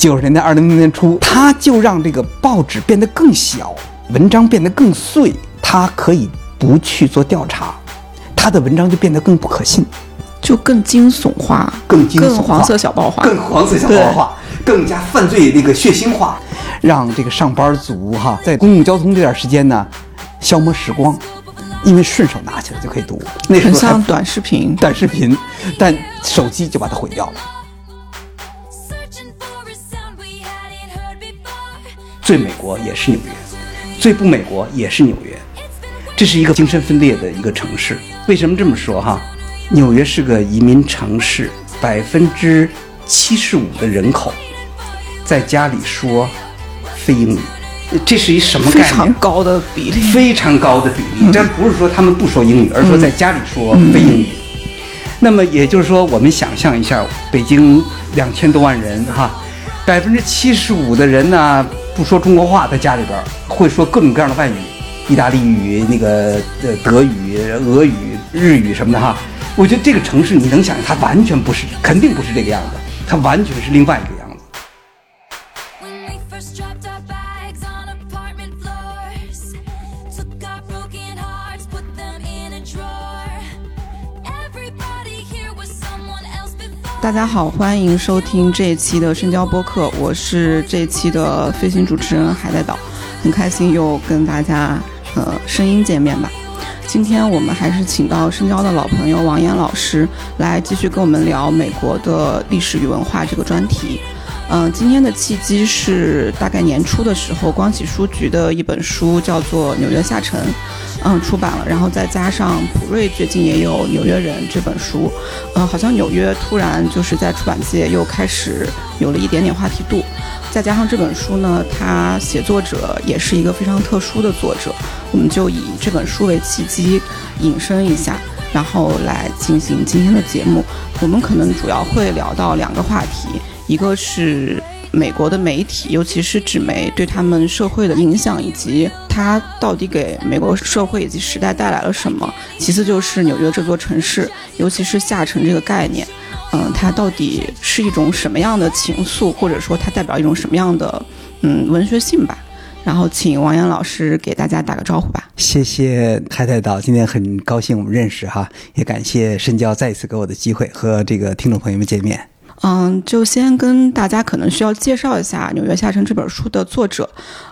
九十年代、二零零年初，他就让这个报纸变得更小，文章变得更碎，他可以不去做调查，他的文章就变得更不可信，就更惊悚化，更惊悚化更黄色小报化，更黄色小报化，更加犯罪那个血腥化，让这个上班族哈在公共交通这段时间呢消磨时光，因为顺手拿起来就可以读，那时很像短视频。短视频，但手机就把它毁掉了。最美国也是纽约，最不美国也是纽约，这是一个精神分裂的一个城市。为什么这么说哈？纽约是个移民城市，百分之七十五的人口在家里说非英语，这是一什么概念？非常高的比例，非常高的比例。这不是说他们不说英语，而是说在家里说非英语。那么也就是说，我们想象一下，北京两千多万人哈，百分之七十五的人呢不说中国话，在家里边会说各种各样的外语，意大利语、那个呃德语、俄语、日语什么的哈。我觉得这个城市，你能想象，它完全不是，肯定不是这个样子，它完全是另外一个大家好，欢迎收听这一期的深交播客，我是这一期的飞行主持人海带岛，很开心又跟大家呃声音见面吧。今天我们还是请到深交的老朋友王岩老师来继续跟我们聊美国的历史与文化这个专题。嗯、今天的契机是大概年初的时候，光启书局的一本书叫做《纽约下沉》，嗯，出版了，然后再加上普瑞最近也有《纽约人》这本书，嗯，好像纽约突然就是在出版界又开始有了一点点话题度，再加上这本书呢，它写作者也是一个非常特殊的作者，我们就以这本书为契机引申一下，然后来进行今天的节目。我们可能主要会聊到两个话题，一个是美国的媒体，尤其是纸媒对他们社会的影响，以及它到底给美国社会以及时代带来了什么。其次就是纽约这座城市，尤其是下沉这个概念，嗯，它到底是一种什么样的情愫，或者说它代表一种什么样的嗯文学性吧。然后请王岩老师给大家打个招呼吧。谢谢海带岛，今天很高兴我们认识哈，也感谢深交再一次给我的机会和这个听众朋友们见面。嗯，就先跟大家可能需要介绍一下《纽约下沉》这本书的作者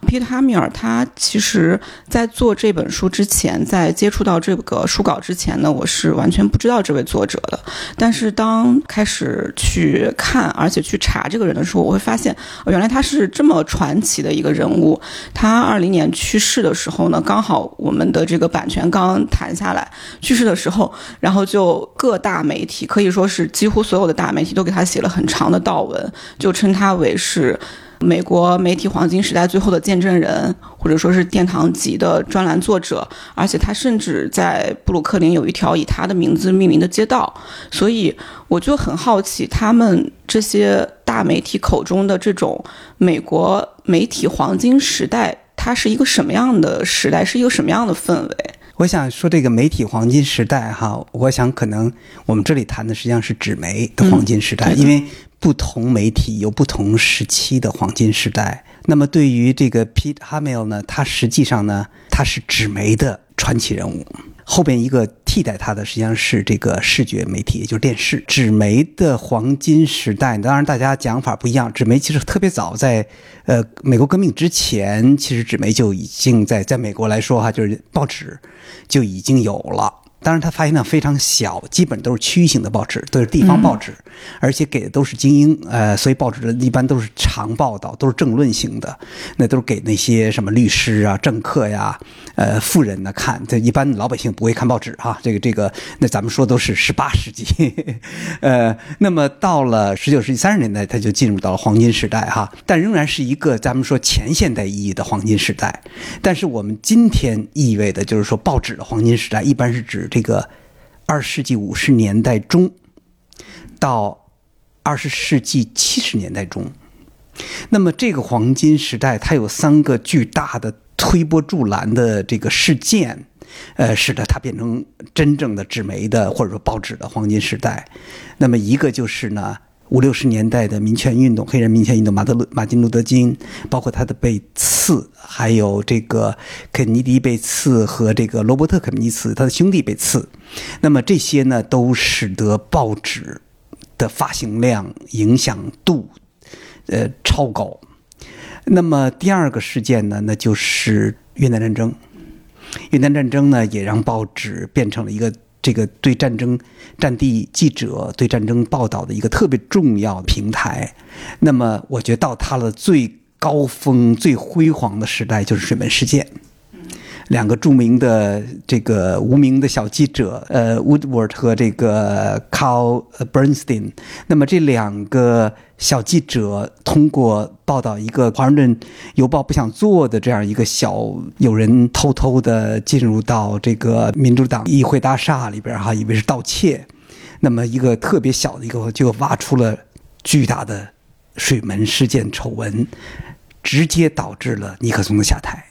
Peter Hamir。他其实在做这本书之前，在接触到这个书稿之前呢，我是完全不知道这位作者的。但是当开始去看，而且去查这个人的时候，我会发现，原来他是这么传奇的一个人物。他二零年去世的时候呢，刚好我们的这个版权刚谈下来，去世的时候，然后就各大媒体，可以说是几乎所有的大媒体都给他写写了很长的悼文，就称他为是美国媒体黄金时代最后的见证人，或者说是殿堂级的专栏作者。而且他甚至在布鲁克林有一条以他的名字命名的街道，所以我就很好奇，他们这些大媒体口中的这种美国媒体黄金时代，它是一个什么样的时代，是一个什么样的氛围？我想说这个媒体黄金时代哈，我想可能我们这里谈的实际上是纸媒的黄金时代，嗯因为不同媒体有不同时期的黄金时代。那么对于这个 Pete Hamill 呢，他实际上呢，他是纸媒的传奇人物。后边一个替代它的实际上是这个视觉媒体，也就是电视。纸媒的黄金时代，当然大家讲法不一样。纸媒其实特别早在，呃美国革命之前，其实纸媒就已经在在美国来说哈，就是报纸就已经有了。当然，它发行量非常小，基本都是区域性的报纸，都是地方报纸，而且给的都是精英，呃，所以报纸一般都是长报道，都是政论型的，那都是给那些什么律师啊、政客呀、呃富人呢看。这一般老百姓不会看报纸哈、这个这个，那咱们说都是十八世纪，呃，那么到了十九世纪三十年代，它就进入到了黄金时代哈，但仍然是一个咱们说前现代意义的黄金时代。但是我们今天意味的就是说，报纸的黄金时代一般是指这个二世纪五十年代中到二十世纪七十年代中。那么这个黄金时代，它有三个巨大的推波助澜的这个事件，呃，使得它变成真正的纸媒的或者说报纸的黄金时代。那么一个就是呢，五六十年代的民权运动、黑人民权运动，马德路马丁路德金，包括他的被刺，还有这个肯尼迪被刺和这个罗伯特肯尼迪刺，他的兄弟被刺，那么这些呢，都使得报纸的发行量、影响度，呃，超高。那么第二个事件呢，那就是越南战争。越南战争呢，也让报纸变成了一个这个对战争战地记者对战争报道的一个特别重要的平台。那么，我觉得到它的最高峰、最辉煌的时代，就是水门事件。两个著名的这个无名的小记者，呃，Woodward 和这个 Carl Bernstein。那么这两个小记者通过报道一个华盛顿邮报不想做的这样一个小，有人偷偷的进入到这个民主党议会大厦里边哈，以为是盗窃。那么一个特别小的一个，就挖出了巨大的水门事件丑闻，直接导致了尼克松的下台。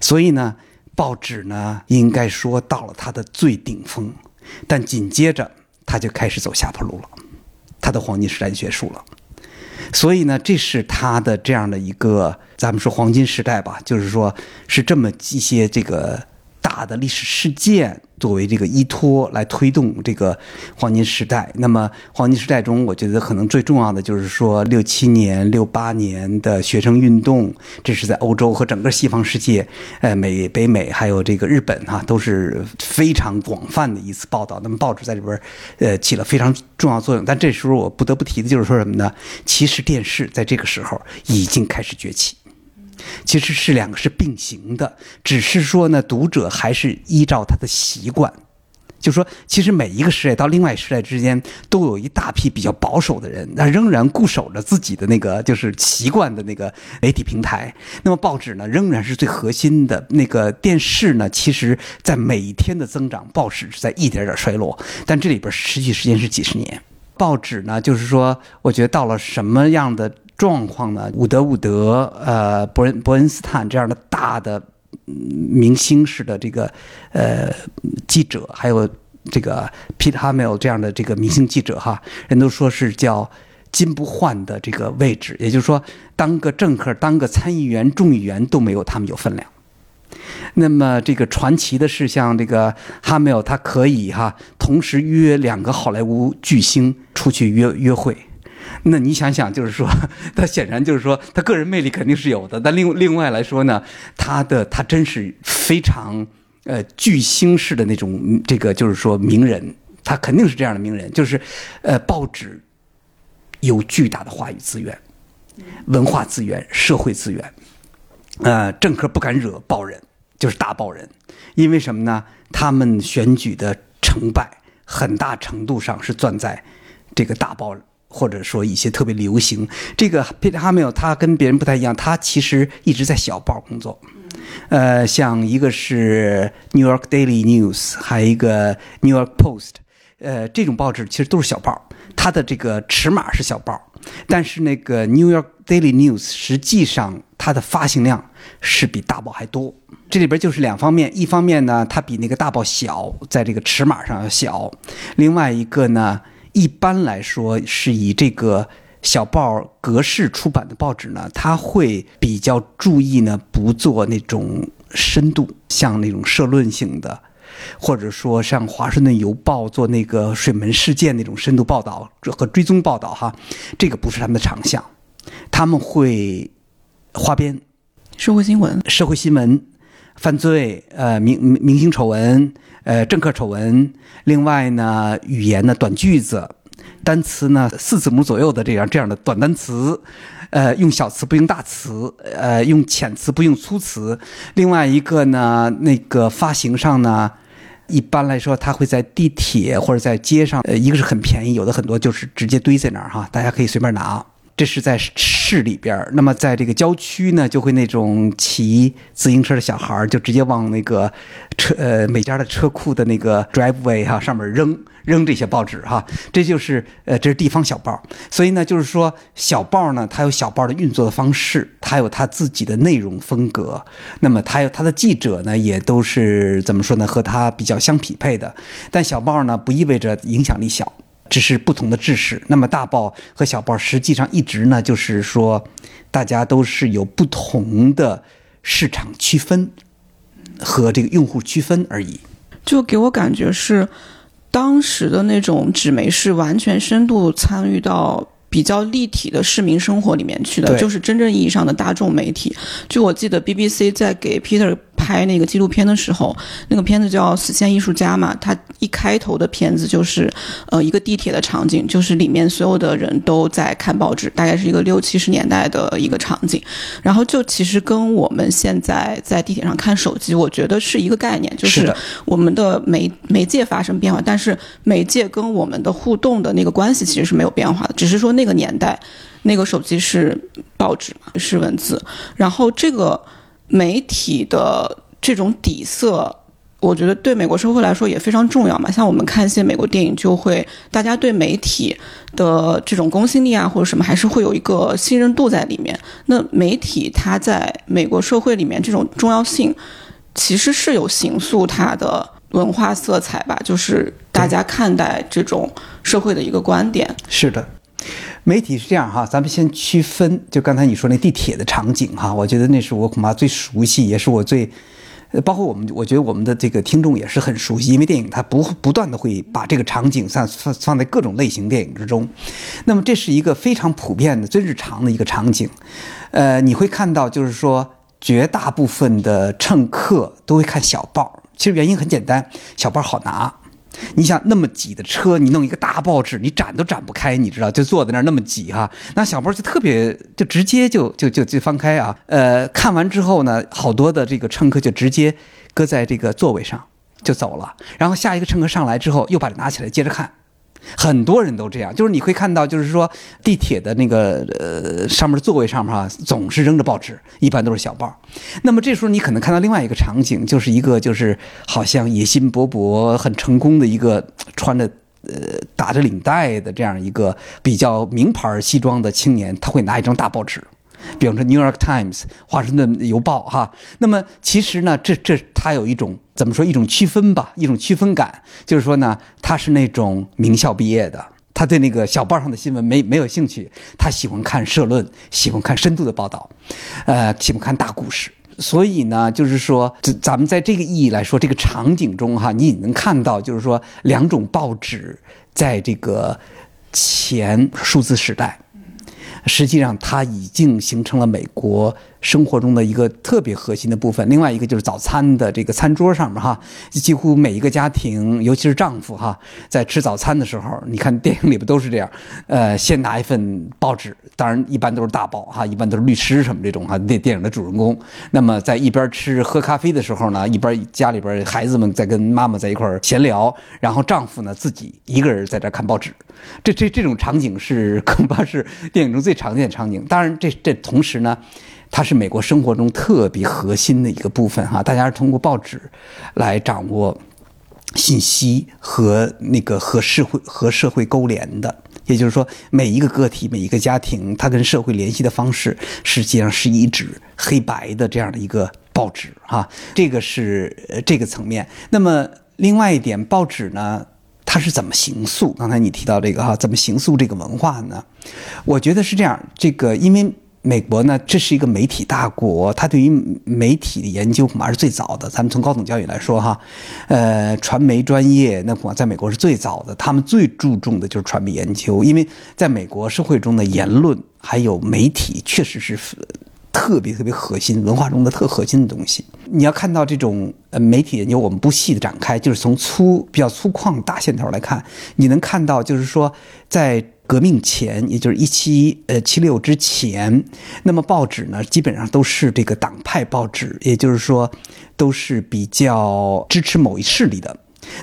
所以呢，报纸呢应该说到了它的最顶峰，但紧接着它就开始走下坡路了，它的黄金时代结束了。所以呢，这是他的这样的一个，咱们说黄金时代吧，就是说是这么一些这个大的历史事件作为这个依托来推动这个黄金时代。那么黄金时代中，我觉得可能最重要的就是说六七年、六八年的学生运动，这是在欧洲和整个西方世界，呃，美、北美还有这个日本哈、都是非常广泛的一次报道。那么报纸在里边呃起了非常重要作用。但这时候我不得不提的就是说什么呢？其实电视在这个时候已经开始崛起。其实是两个是并行的，只是说呢，读者还是依照他的习惯，就说其实每一个时代到另外时代之间，都有一大批比较保守的人，那仍然固守着自己的那个就是习惯的那个媒体平台。那么报纸呢，仍然是最核心的那个电视呢，其实在每一天的增长，报纸是在一点点衰落，但这里边实际时间是几十年。报纸呢，就是说，我觉得到了什么样的状况呢？伍德伍德、呃，伯恩伯恩斯坦这样的大的明星式的这个呃记者，还有这个 Pete Hamill 这样的这个明星记者哈，人都说是叫金不换的这个位置，也就是说，当个政客、当个参议员、众议员都没有他们有分量。那么这个传奇的是，像这个哈梅尔，他可以哈同时约两个好莱坞巨星出去约约会。那你想想，就是说，他显然就是说，他个人魅力肯定是有的。但另另外来说呢，他的他真是非常呃巨星式的那种这个就是说名人，他肯定是这样的名人，就是呃报纸有巨大的话语资源、文化资源、社会资源。呃，政客不敢惹报人，就是大报人，因为什么呢？他们选举的成败很大程度上是攥在这个大报人，或者说一些特别流行。这个 Peter Hamill 他跟别人不太一样，他其实一直在小报工作。呃，像一个是 New York Daily News，还有一个 New York Post，呃，这种报纸其实都是小报，它的这个尺码是小报，但是那个 New York Daily News 实际上它的发行量是比大报还多。这里边就是两方面，一方面呢，它比那个大报小，在这个尺码上要小；另外一个呢，一般来说是以这个小报格式出版的报纸呢，它会比较注意呢，不做那种深度，像那种社论性的。或者说像《华盛顿邮报》做那个水门事件那种深度报道和追踪报道，哈，这个不是他们的长项，他们会花边、社会新闻，社会新闻、犯罪、呃明明星丑闻、呃政客丑闻，另外呢语言呢短句子、单词呢四字母左右的这样这样的短单词，呃用小词不用大词，呃用浅词不用粗词。另外一个呢，那个发行上呢。一般来说，它会在地铁或者在街上，呃，一个是很便宜，有的很多就是直接堆在那儿哈，大家可以随便拿。这是在市里边，那么在这个郊区呢，就会那种骑自行车的小孩就直接往那个车呃每家的车库的那个 driveway 哈上面扔扔这些报纸哈，这就是呃这是地方小报，所以呢就是说小报呢它有小报的运作的方式，它有它自己的内容风格，那么它有它的记者呢也都是怎么说呢和它比较相匹配的，但小报呢不意味着影响力小。只是不同的制式。那么大报和小报实际上一直呢，就是说大家都是有不同的市场区分和这个用户区分而已。就给我感觉是，当时的那种纸媒是完全深度参与到比较立体的市民生活里面去的，就是真正意义上的大众媒体。就我记得 BBC 在给 Peter 拍那个纪录片的时候，那个片子叫《死线艺术家》嘛，它一开头的片子就是呃一个地铁的场景，就是里面所有的人都在看报纸，大概是一个六七十年代的一个场景。然后就其实跟我们现在在地铁上看手机，我觉得是一个概念，就是我们的媒媒介发生变化，但是媒介跟我们的互动的那个关系其实是没有变化的，只是说那个年代，那个手机是报纸嘛，是文字，然后这个媒体的这种底色。我觉得对美国社会来说也非常重要嘛，像我们看一些美国电影，就会大家对媒体的这种公信力啊，或者什么，还是会有一个信任度在里面。那媒体它在美国社会里面这种重要性，其实是有形塑它的文化色彩吧，就是大家看待这种社会的一个观点。是的，媒体是这样哈，咱们先区分，就刚才你说那地铁的场景哈，我觉得那是我恐怕最熟悉，也是我最。包括我们，我觉得我们的这个听众也是很熟悉，因为电影它不不断的会把这个场景放放放在各种类型电影之中，那么这是一个非常普遍的、最日常的一个场景。呃，你会看到，就是说绝大部分的乘客都会看小报，其实原因很简单，小报好拿。你想那么挤的车，你弄一个大报纸，你展都展不开，你知道，就坐在那儿那么挤哈。那小波就特别，就直接就就就就翻开啊。呃，看完之后呢，好多的这个乘客就直接搁在这个座位上就走了，然后下一个乘客上来之后又把它拿起来接着看。很多人都这样，就是你会看到，就是说地铁的那个呃上面座位上面哈、总是扔着报纸，一般都是小报。那么这时候你可能看到另外一个场景，就是一个就是好像野心勃勃、很成功的一个穿着呃打着领带的这样一个比较名牌西装的青年，他会拿一张大报纸。比方说《New York Times》华盛顿邮报哈，那么其实呢，这这它有一种怎么说一种区分吧，一种区分感，就是说呢，他是那种名校毕业的，他对那个小报上的新闻没没有兴趣，他喜欢看社论，喜欢看深度的报道，呃，喜欢看大故事。所以呢，就是说，这咱们在这个意义来说，这个场景中哈，你能看到，就是说两种报纸在这个前数字时代。实际上，它已经形成了美国生活中的一个特别核心的部分。另外一个就是早餐的这个餐桌上面哈，几乎每一个家庭，尤其是丈夫哈，在吃早餐的时候，你看电影里边都是这样，呃，先拿一份报纸，当然一般都是大报哈，一般都是律师什么这种哈，电电影的主人公。那么在一边吃喝咖啡的时候呢，一边家里边孩子们在跟妈妈在一块闲聊，然后丈夫呢自己一个人在这看报纸。这这这种场景是 恐怕是电影中最常见的场景。当然这，这同时呢，它是美国生活中特别核心的一个部分哈。大家是通过报纸来掌握信息和那个和社会和社会勾连的。也就是说，每一个个体、每一个家庭，它跟社会联系的方式，实际上是一纸黑白的这样的一个报纸哈。这个是呃这个层面。那么另外一点，报纸呢？它是怎么形塑？刚才你提到这个哈，怎么形塑这个文化呢？我觉得是这样，这个因为美国呢，这是一个媒体大国，它对于媒体的研究恐怕是最早的。咱们从高等教育来说哈，呃，传媒专业那恐怕在美国是最早的，他们最注重的就是传媒研究，因为在美国社会中的言论还有媒体确实是。特别特别核心，文化中的特核心的东西。你要看到这种呃媒体研究，我们不细的展开，就是从粗比较粗犷大线头来看，你能看到就是说，在革命前，也就是一七呃七六之前，那么报纸呢基本上都是这个党派报纸，也就是说都是比较支持某一势力的。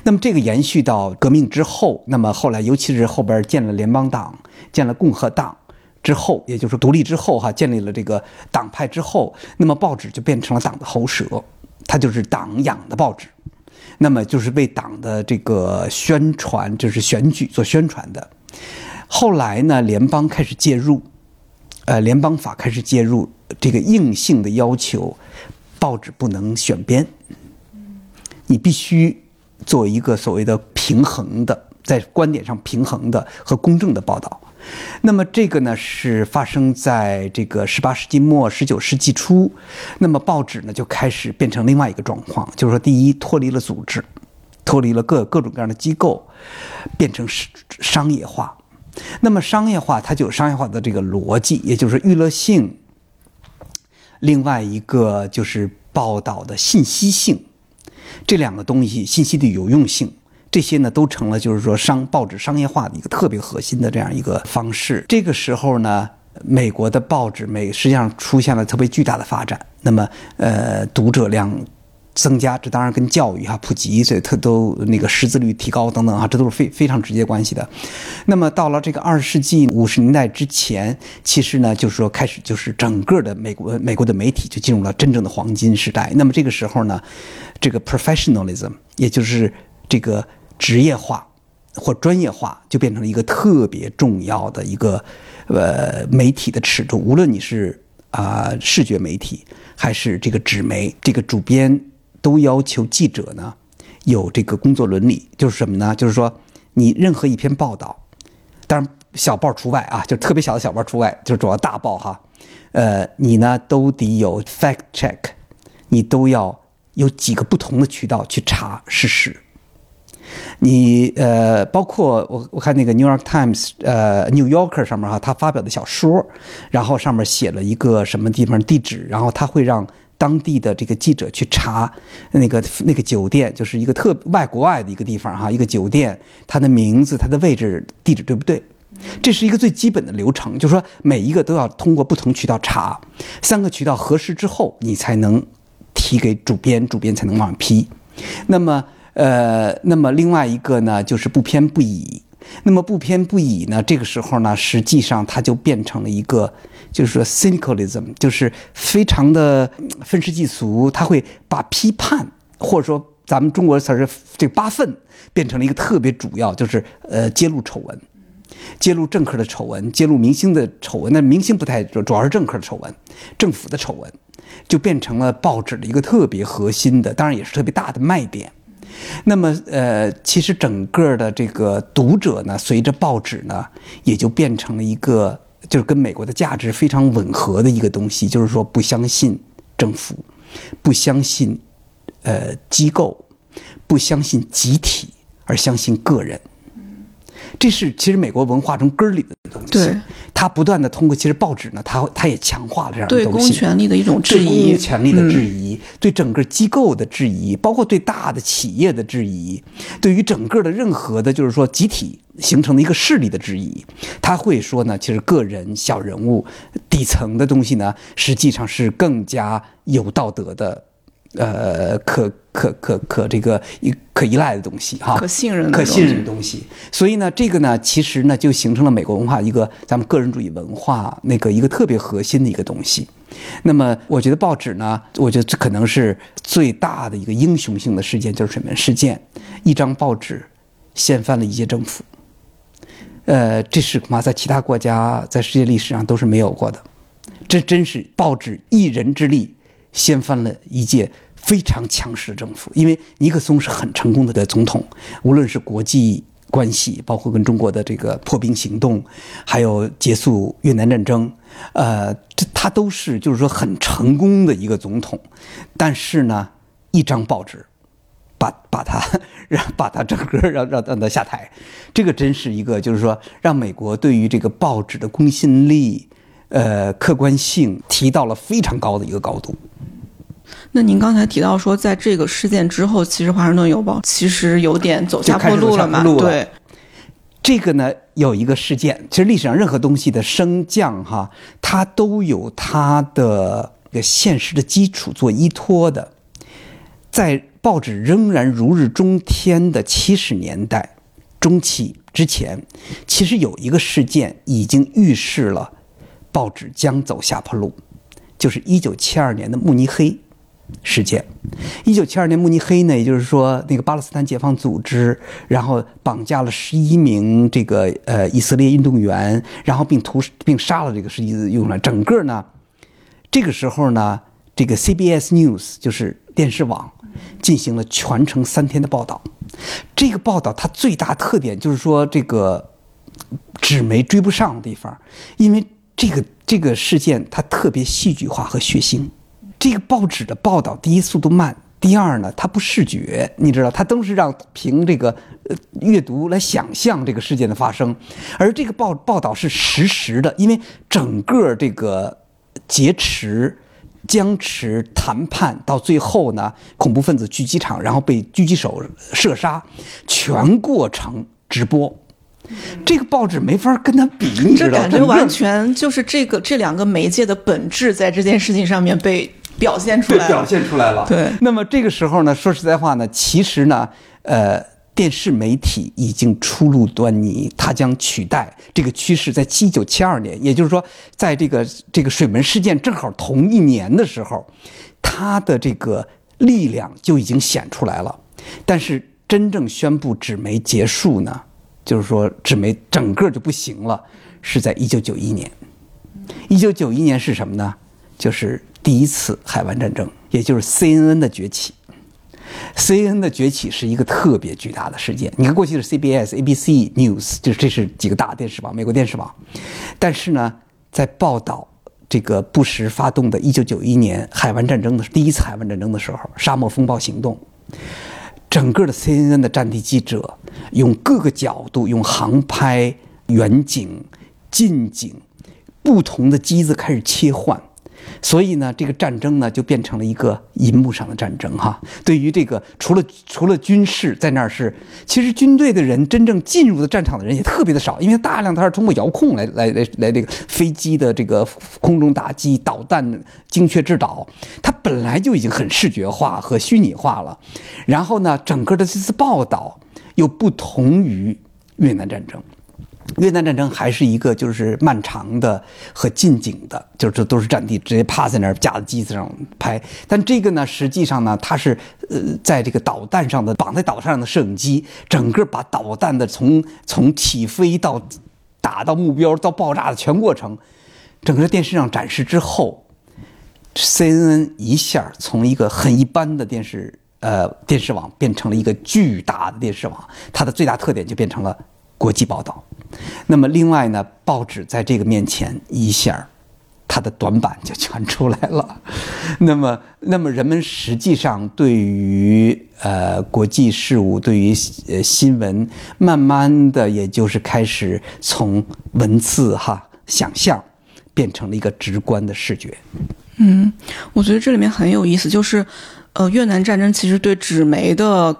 那么这个延续到革命之后，那么后来尤其是后边建了联邦党，建了共和党。之后，也就是独立之后，哈，建立了这个党派之后，那么报纸就变成了党的喉舌，它就是党养的报纸，那么就是为党的这个宣传，就是选举做宣传的。后来呢，联邦开始介入，呃，联邦法开始介入，这个硬性的要求，报纸不能选编，你必须做一个所谓的平衡的。在观点上平衡的和公正的报道。那么这个呢是发生在这个十八世纪末、十九世纪初，那么报纸呢就开始变成另外一个状况，就是说，第一脱离了组织，脱离了各各种各样的机构，变成商商业化。那么商业化它就有商业化的这个逻辑，也就是娱乐性。另外一个就是报道的信息性，这两个东西，信息的有用性，这些呢都成了就是说商报纸商业化的一个特别核心的这样一个方式。这个时候呢，美国的报纸美实际上出现了特别巨大的发展，那么呃读者量。增加，这当然跟教育哈普及，这它都那个识字率提高等等哈，这都是非非常直接关系的。那么到了这个二十世纪五十年代之前，其实呢，就是说开始就是整个的美国美国的媒体就进入了真正的黄金时代。那么这个时候呢，这个 professionalism 也就是这个职业化或专业化，就变成了一个特别重要的一个呃媒体的尺度。无论你是啊、视觉媒体还是这个纸媒，这个主编。都要求记者呢有这个工作伦理，就是什么呢？就是说你任何一篇报道，当然小报除外啊，就特别小的小报除外，就主要大报哈，呃，你呢都得有 fact check，你都要有几个不同的渠道去查事实。你呃，包括我我看那个 New York Times，呃，New Yorker 上面哈，他发表的小说，然后上面写了一个什么地方地址，然后他会让。当地的这个记者去查那个那个酒店，就是一个特外国外的一个地方哈，一个酒店，它的名字、它的位置、地址对不对？这是一个最基本的流程，就是说每一个都要通过不同渠道查，三个渠道核实之后，你才能提给主编，主编才能往上批。那么，呃，那么另外一个呢，就是不偏不倚。那么不偏不倚呢，这个时候呢，实际上它就变成了一个。就是说，cynicalism 就是非常的愤世嫉俗，他会把批判或者说咱们中国词是这八愤变成了一个特别主要，就是呃揭露丑闻，揭露政客的丑闻，揭露明星的丑闻。那明星不太主要是政客的丑闻，政府的丑闻，就变成了报纸的一个特别核心的，当然也是特别大的卖点。那么呃，其实整个的这个读者呢，随着报纸呢，也就变成了一个。就是跟美国的价值非常吻合的一个东西，就是说不相信政府，不相信呃机构，不相信集体，而相信个人。这是其实美国文化中根儿里的东西。对，它不断的通过其实报纸呢，它它也强化了这样的对公东西。权力的一种质疑公，权力的质疑，对整个机构的质疑，包括对大的企业的质疑，对于整个的任何的，就是说集体形成的一个势力的质疑，他会说呢，其实个人、小人物、底层的东西呢，实际上是更加有道德的，呃，可可可可这个一可依赖的东西哈，可信任的可信任的东西。所以呢，这个呢，其实呢，就形成了美国文化一个咱们个人主义文化那个一个特别核心的一个东西。那么，我觉得报纸呢，我觉得这可能是最大的一个英雄性的事件，就是水门事件，一张报纸掀翻了一届政府。呃，这是恐怕在其他国家在世界历史上都是没有过的。这真是报纸一人之力掀翻了一届非常强势的政府。因为尼克松是很成功的的总统，无论是国际关系，包括跟中国的这个破冰行动，还有结束越南战争，呃，他都是就是说很成功的一个总统。但是呢，一张报纸把把他让把他整个让让让他下台，这个真是一个就是说让美国对于这个报纸的公信力、呃客观性提到了非常高的一个高度。那您刚才提到说，在这个事件之后，其实《华盛顿邮报》其实有点走下坡路了嘛？路了对，这个呢，有一个事件，其实历史上任何东西的升降哈，它都有它的一个现实的基础做依托的。在报纸仍然如日中天的七十年代中期之前，其实有一个事件已经预示了报纸将走下坡路，就是一九七二年的慕尼黑事件。一九七二年慕尼黑呢，也就是说那个巴勒斯坦解放组织，然后绑架了十一名这个呃以色列运动员，然后并屠并杀了这个十一运动员。整个呢，这个时候呢，这个 CBS News 就是电视网进行了全程三天的报道，这个报道它最大特点就是说，这个纸媒追不上的地方，因为这个这个事件它特别戏剧化和血腥。这个报纸的报道，第一速度慢，第二呢，它不视觉，你知道，它都是让凭这个呃阅读来想象这个事件的发生，而这个报报道是实时的，因为整个这个劫持。僵持谈判到最后呢，恐怖分子去机场，然后被狙击手射杀，全过程直播。这个报纸没法跟他比，你知道，这感觉完全就是这个这两个媒介的本质在这件事情上面被表现出来了。表现出来了。对那么这个时候呢，说实在话呢，其实呢，呃，电视媒体已经初露端倪，它将取代这个趋势。在一九七二年，也就是说，在这个这个水门事件正好同一年的时候，它的这个力量就已经显出来了。但是真正宣布纸媒结束呢，就是说纸媒整个就不行了，是在一九九一年。一九九一年是什么呢？就是第一次海湾战争，也就是 CNN 的崛起。CNN 的崛起是一个特别巨大的事件。你看，过去是 CBS、ABC News，就是这是几个大电视网，美国电视网。但是呢，在报道这个布什发动的1991年海湾战争的第一次海湾战争的时候，沙漠风暴行动，整个的 CNN 的战地记者用各个角度，用航拍、远景、近景，不同的机子开始切换。所以呢，这个战争呢就变成了一个银幕上的战争哈。对于这个，除了除了军事在那儿是，其实军队的人真正进入的战场的人也特别的少，因为大量他是通过遥控来来来来这个飞机的这个空中打击、导弹精确制导，它本来就已经很视觉化和虚拟化了。然后呢，整个的这次报道又不同于越南战争。越南战争还是一个就是漫长的和近景的，就是都是战地，直接趴在那儿架在机子上拍。但这个呢，实际上呢，它是呃在这个导弹上的绑在导弹上的摄影机，整个把导弹的从从起飞到打到目标到爆炸的全过程，整个电视上展示之后，CNN 一下从一个很一般的电视呃电视网变成了一个巨大的电视网，它的最大特点就变成了国际报道。那么另外呢，报纸在这个面前一下，它的短板就全出来了。那么，那么人们实际上对于呃国际事务，对于呃新闻，慢慢的也就是开始从文字哈想象，变成了一个直观的视觉。嗯，我觉得这里面很有意思，就是，呃，越南战争其实对纸媒的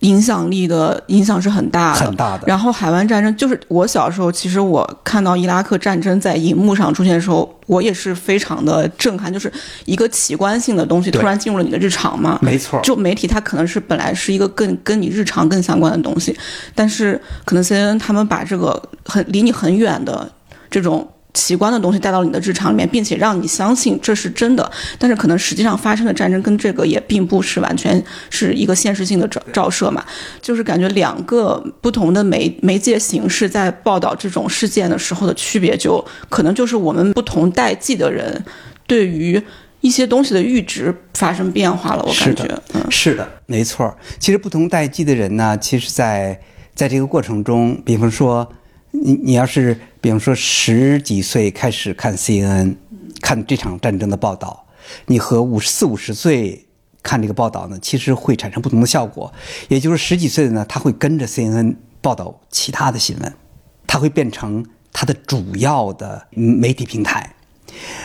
影响力的影响是很大的，很大的。然后海湾战争，就是我小时候，其实我看到伊拉克战争在荧幕上出现的时候，我也是非常的震撼，就是一个奇观性的东西突然进入了你的日常嘛。没错。就媒体它可能是本来是一个更跟你日常更相关的东西，但是可能 CNN 他们把这个很离你很远的这种奇观的东西带到你的日常里面，并且让你相信这是真的。但是可能实际上发生的战争跟这个也并不是完全是一个现实性的照照射嘛，就是感觉两个不同的媒媒介形式在报道这种事件的时候的区别就，可能就是我们不同代际的人对于一些东西的阈值发生变化了。我感觉，，嗯是的，没错儿。其实不同代际的人呢，其实在在这个过程中，比方说，你你要是比方说十几岁开始看 CNN，看这场战争的报道，你和五十四五十岁看这个报道呢，其实会产生不同的效果。也就是十几岁的呢，他会跟着 CNN 报道其他的新闻，他会变成他的主要的媒体平台。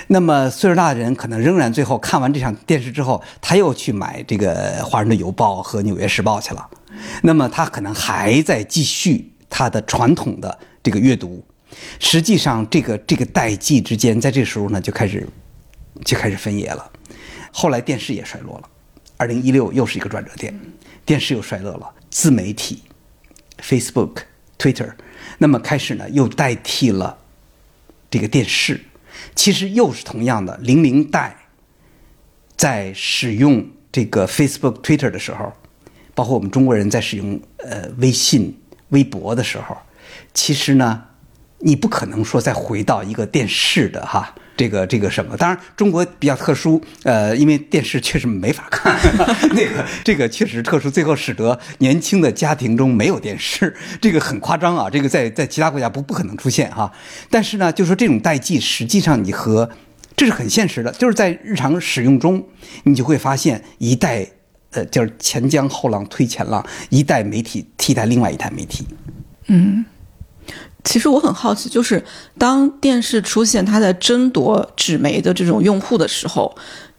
那么岁数大的人可能仍然最后看完这场电视之后，他又去买这个《华盛顿邮报》和《纽约时报》去了。那么他可能还在继续他的传统的这个阅读。实际上，这个这个代际之间，在这时候呢，就开始就开始分野了。后来电视也衰落了，二零一六又是一个转折点，电视又衰落了，自媒体，Facebook、Twitter，那么开始呢又代替了这个电视，其实又是同样的零零代在使用这个 Facebook、Twitter 的时候，包括我们中国人在使用呃微信、微博的时候，其实呢，你不可能说再回到一个电视的哈。这个这个什么？当然，中国比较特殊，呃，因为电视确实没法看，那个这个确实特殊，最后使得年轻的家庭中没有电视，这个很夸张啊！这个在在其他国家不不可能出现哈。但是呢，就说这种代际，实际上你和这是很现实的，就是在日常使用中，你就会发现一代呃，就是前江后浪推前浪，一代媒体替代另外一代媒体。嗯其实我很好奇，就是当电视出现它在争夺纸媒的这种用户的时候，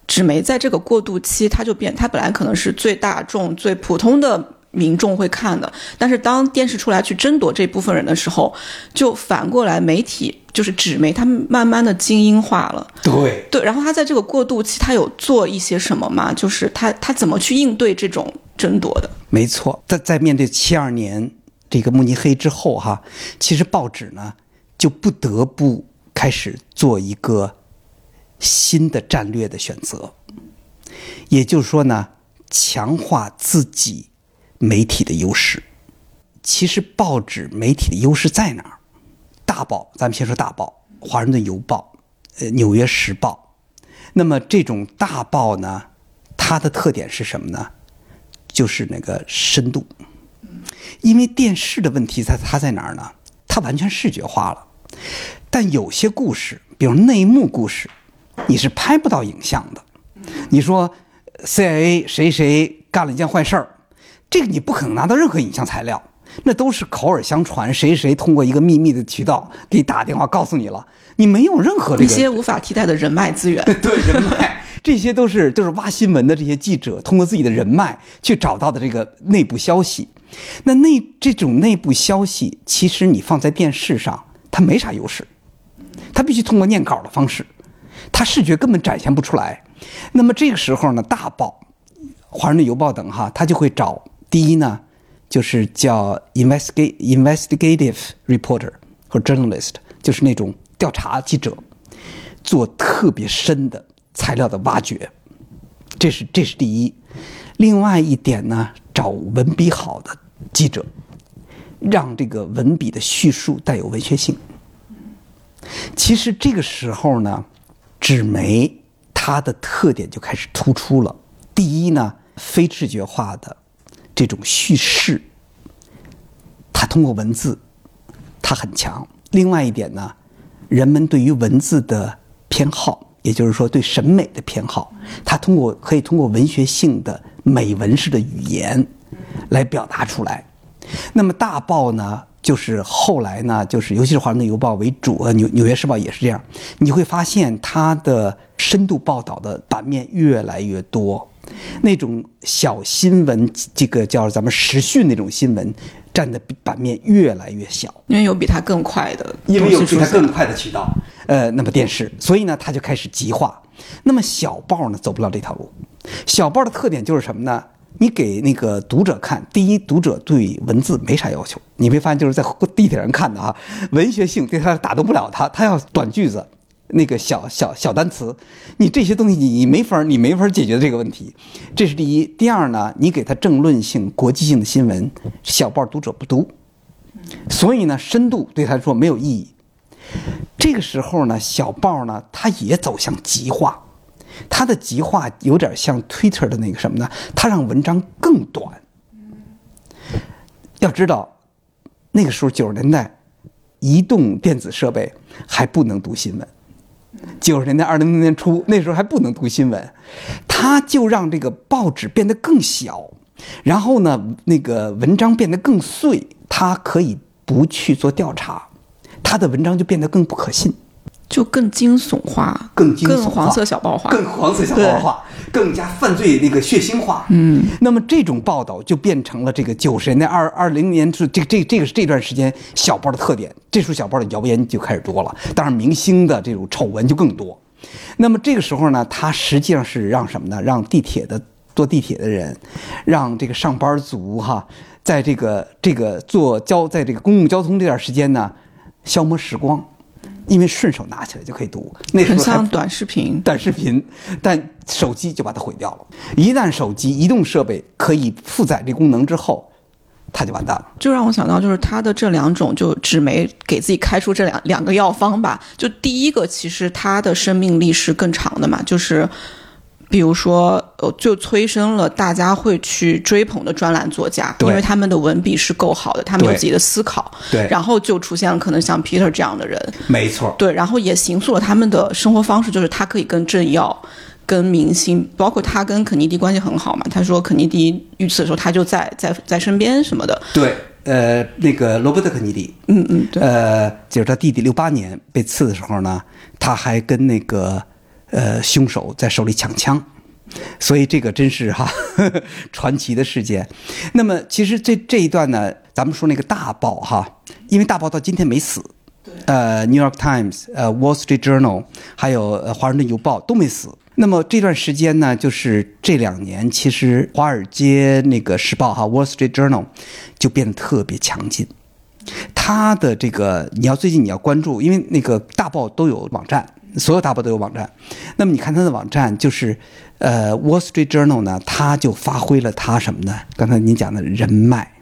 纸媒在这个过渡期，它就变，它本来可能是最大众、最普通的民众会看的，但是当电视出来去争夺这部分人的时候，就反过来媒体就是纸媒，它慢慢的精英化了。对，对，然后它在这个过渡期，它有做一些什么吗？就是它它怎么去应对这种争夺的？没错，在在面对七二年这个慕尼黑之后哈，其实报纸呢就不得不开始做一个新的战略的选择，也就是说呢，强化自己媒体的优势。其实报纸媒体的优势在哪儿？大报，咱们先说大报，《华盛顿邮报》、呃，《纽约时报》。那么这种大报呢，它的特点是什么呢？就是那个深度。因为电视的问题在它在哪儿呢？它完全视觉化了，但有些故事，比如内幕故事，你是拍不到影像的。你说 CIA 谁谁干了一件坏事儿，这个你不可能拿到任何影像材料，那都是口耳相传，谁谁通过一个秘密的渠道给你打电话告诉你了，你没有任何这些无法替代的人脉资源。对人脉，这些都是就是挖新闻的这些记者通过自己的人脉去找到的这个内部消息。那内这种内部消息，其实你放在电视上，它没啥优势，它必须通过念稿的方式，它视觉根本展现不出来。那么这个时候呢，大报、华盛顿邮报等哈，他就会找第一呢，就是叫 investigate investigative reporter 和 journalist，就是那种调查记者，做特别深的材料的挖掘，这是这是第一。另外一点呢，找文笔好的记者，让这个文笔的叙述带有文学性。其实这个时候呢，纸媒它的特点就开始突出了。第一呢，非视觉化的这种叙事，它通过文字，它很强。另外一点呢，人们对于文字的偏好，也就是说对审美的偏好，它通过可以通过文学性的美文式的语言来表达出来。那么大报呢，就是后来呢，就是尤其是《华盛顿邮报》为主，呃，《纽纽约时报》也是这样。你会发现它的深度报道的版面越来越多，那种小新闻，这个叫咱们时讯那种新闻，占的版面越来越小。因为有比它更快的因为有比它更快的渠道，呃，那么电视，所以呢，它就开始极化。那么小报呢，走不了这条路。小报的特点就是什么呢？你给那个读者看，第一，读者对文字没啥要求，你没发现就是在地铁上看的啊，文学性对他打动不了他，他要短句子，那个小小小单词，你这些东西你你没法你没法解决这个问题，这是第一。第二呢，你给他政论性、国际性的新闻，小报读者不读，所以呢，深度对他来说没有意义。这个时候呢，小报呢，它也走向极化，它的极化有点像 Twitter 的那个什么呢？它让文章更短。要知道，那个时候九十年代，移动电子设备还不能读新闻。九十年代二零零年初，那时候还不能读新闻，它就让这个报纸变得更小，然后呢，那个文章变得更碎，它可以不去做调查，它的文章就变得更不可信。就更惊悚化，更惊悚化更黄色小报化，更黄色小报化，更加犯罪那个血腥化。嗯，那么这种报道就变成了这个九十年代二二零年是这这这个是这段时间小报的特点。这时候小报的谣言就开始多了，当然明星的这种丑闻就更多。那么这个时候呢，它实际上是让什么呢？让地铁的坐地铁的人，让这个上班族哈，在这个这个坐交在这个公共交通这段时间呢，消磨时光。因为顺手拿起来就可以读，那时候很像短视频。短视频，但手机就把它毁掉了。一旦手机移动设备可以负载这功能之后，它就完蛋了。就让我想到，就是他的这两种，就纸媒给自己开出这两两个药方吧。就第一个，其实它的生命力是更长的嘛，就是比如说，呃，就催生了大家会去追捧的专栏作家，因为他们的文笔是够好的，他们有自己的思考，对。然后就出现了可能像 Peter 这样的人，没错，对，然后也形塑了他们的生活方式，就是他可以跟政要、跟明星，包括他跟肯尼迪关系很好嘛。他说肯尼迪遇刺的时候，他就在在在身边什么的。对，呃，那个罗伯特·肯尼迪，嗯嗯，对，呃，就是他弟弟六八年被刺的时候呢，他还跟那个呃凶手在手里抢枪，所以这个真是哈 传奇的事件。那么其实这这一段呢，咱们说那个大报哈，因为大报到今天没死。呃，《New York Times》、呃，《Wall Street Journal》，还有呃《华盛顿邮报》都没死。那么这段时间呢，就是这两年，其实华尔街那个时报哈，《Wall Street Journal》就变得特别强劲。它的这个你要最近你要关注，因为那个大报都有网站，所有大报都有网站。那么你看它的网站，就是呃，《Wall Street Journal》呢，它就发挥了它什么呢？刚才您讲的人脉，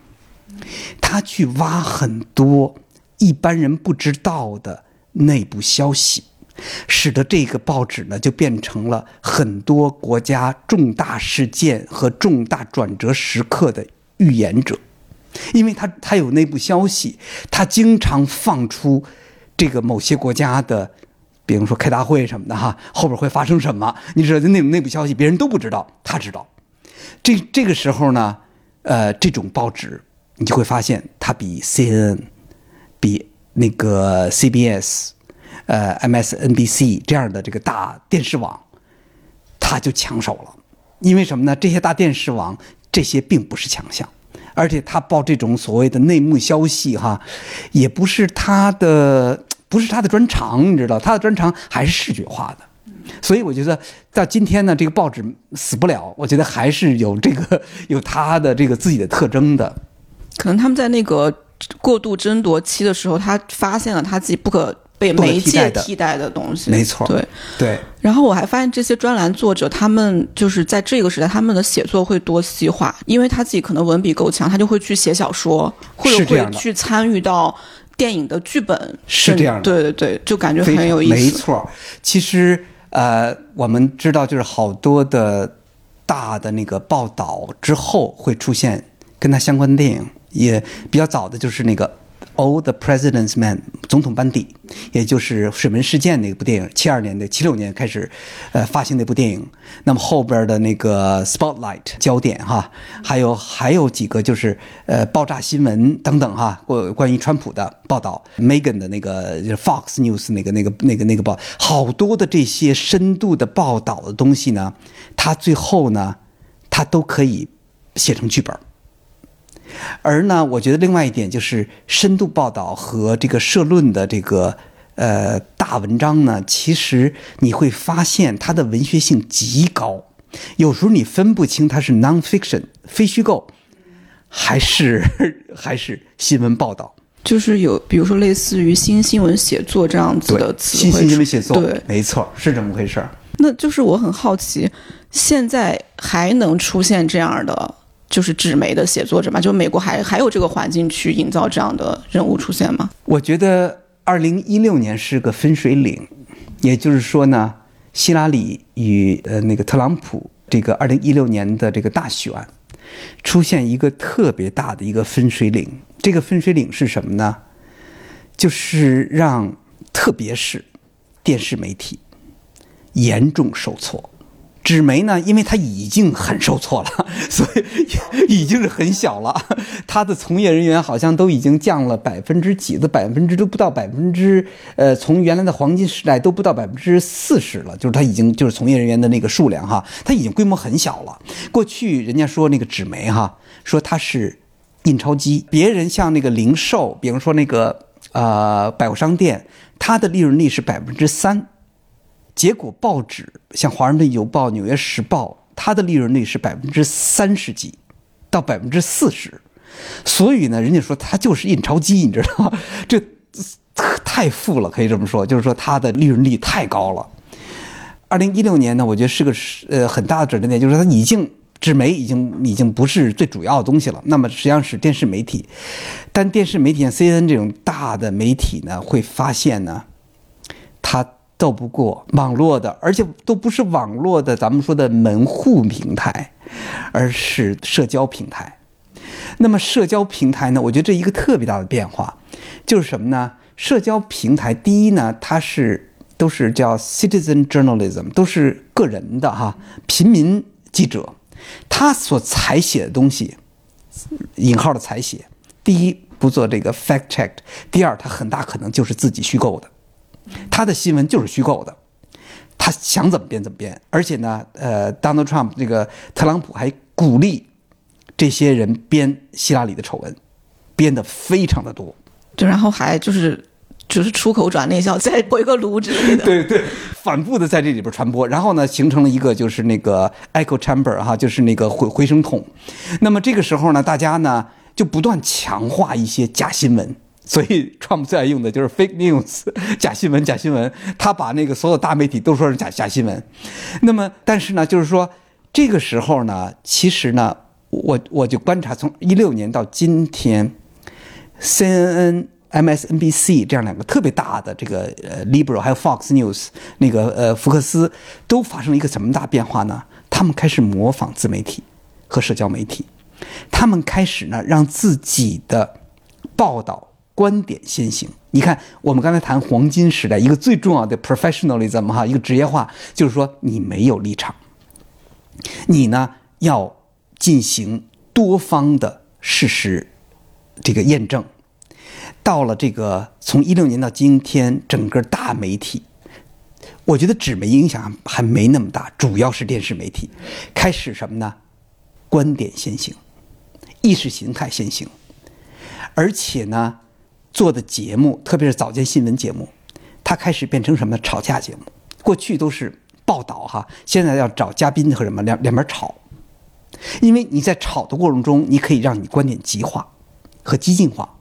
他去挖很多一般人不知道的内部消息，使得这个报纸呢就变成了很多国家重大事件和重大转折时刻的预言者。因为他他有内部消息，他经常放出这个某些国家的，比如说开大会什么的哈，后边会发生什么，你知道那种内部消息别人都不知道，他知道。这这个时候呢，呃，这种报纸你就会发现它比 CNN、比那个 CBS、呃 MSNBC 这样的这个大电视网，它就抢手了。因为什么呢？这些大电视网这些并不是强项，而且他报这种所谓的内幕消息哈，也不是他的不是他的专长，你知道，他的专长还是视觉化的。所以我觉得到今天呢，这个报纸死不了，我觉得还是有这个 有他的这个自己的特征的。可能他们在那个过度争夺期的时候，他发现了他自己不可被媒介替代的东西。没错对。对，然后我还发现这些专栏作者，他们就是在这个时代，他们的写作会多细化，因为他自己可能文笔够强，他就会去写小说，或者会去参与到电影的剧本。是这样的对对对，就感觉很有意思。没错，其实呃，我们知道就是好多的大的那个报道之后会出现跟它相关的电影，也比较早的就是那个。All the President's Men，总统班底，也就是水门事件那部电影，七二年的七六年开始，呃，发行那部电影。那么后边的那个 Spotlight 焦点哈，还有还有几个就是呃爆炸新闻等等哈，关关于川普的报道，Megan 的那个 Fox News 那个那个那个那个报，好多的这些深度的报道的东西呢，它最后呢，它都可以写成剧本。而呢，我觉得另外一点就是深度报道和这个社论的这个呃大文章呢，其实你会发现它的文学性极高，有时候你分不清它是 nonfiction 非虚构，还是 还是新闻报道。就是有，比如说类似于新新闻写作这样子的词新汇，新闻写作，对，没错，是这么回事儿。那就是我很好奇，现在还能出现这样的就是纸媒的写作者吗？就美国还还有这个环境去营造这样的人物出现吗？我觉得二零一六年是个分水岭，也就是说呢，希拉里与呃那个特朗普这个二零一六年的这个大选，出现一个特别大的一个分水岭。这个分水岭是什么呢？就是让特别是电视媒体严重受挫。纸媒呢，因为它已经很受挫了，所以已经是很小了。它的从业人员好像都已经降了百分之几的百分之都不到百分之呃，从原来的黄金时代都不到百分之四十了，就是它已经就是从业人员的那个数量哈，它已经规模很小了。过去人家说那个纸媒哈，说它是印钞机，别人像那个零售，比如说那个呃百货商店，它的利润率是百分之三。结果报纸像《华盛顿邮报》《纽约时报》，它的利润率是百分之三十几到百分之四十，所以呢，人家说它就是印钞机，你知道吗？这太富了，可以这么说，就是说它的利润率太高了。二零一六年呢，我觉得是个呃很大的转折点，就是它已经纸媒已经已经不是最主要的东西了，那么实际上是电视媒体。但电视媒体像 CNN 这种大的媒体呢，会发现呢，它斗不过网络的，而且都不是网络的，咱们说的门户平台，而是社交平台。那么社交平台呢，我觉得这一个特别大的变化就是什么呢？社交平台第一呢，它是都是叫 citizen journalism，都是个人的哈，平民记者，他所采写的东西，引号的采写，第一不做这个 fact check，第二他很大可能就是自己虚构的，他的新闻就是虚构的，他想怎么编怎么编，而且呢，呃，Donald Trump 这个特朗普还鼓励这些人编希拉里的丑闻，编的非常的多。就，然后还就是就是出口转内销，再回个炉之类的。对对，反复的在这里边传播，然后呢，形成了一个就是那个 echo chamber 哈，就是那个回回声筒。那么这个时候呢，大家呢就不断强化一些假新闻，所以 Trump 最爱用的就是 fake news 假新闻，假新闻。他把那个所有大媒体都说是假假新闻。那么，但是呢，就是说这个时候呢，其实呢，我我就观察从一六年到今天。CNN、MSNBC 这样两个特别大的这个呃 liberal 还有 Fox News 那个呃福克斯都发生了一个什么大变化呢？他们开始模仿自媒体和社交媒体，他们开始呢让自己的报道观点先行。你看，我们刚才谈黄金时代，一个最重要的 professionalism 哈，一个职业化，就是说你没有立场，你呢要进行多方的事实这个验证。到了这个从一六年到今天，整个大媒体，我觉得纸媒影响还没那么大，主要是电视媒体开始什么呢？观点先行，意识形态先行，而且呢，做的节目，特别是早间新闻节目，它开始变成什么？吵架节目。过去都是报道哈，现在要找嘉宾和什么两两边吵，因为你在吵的过程中，你可以让你观点极化和激进化。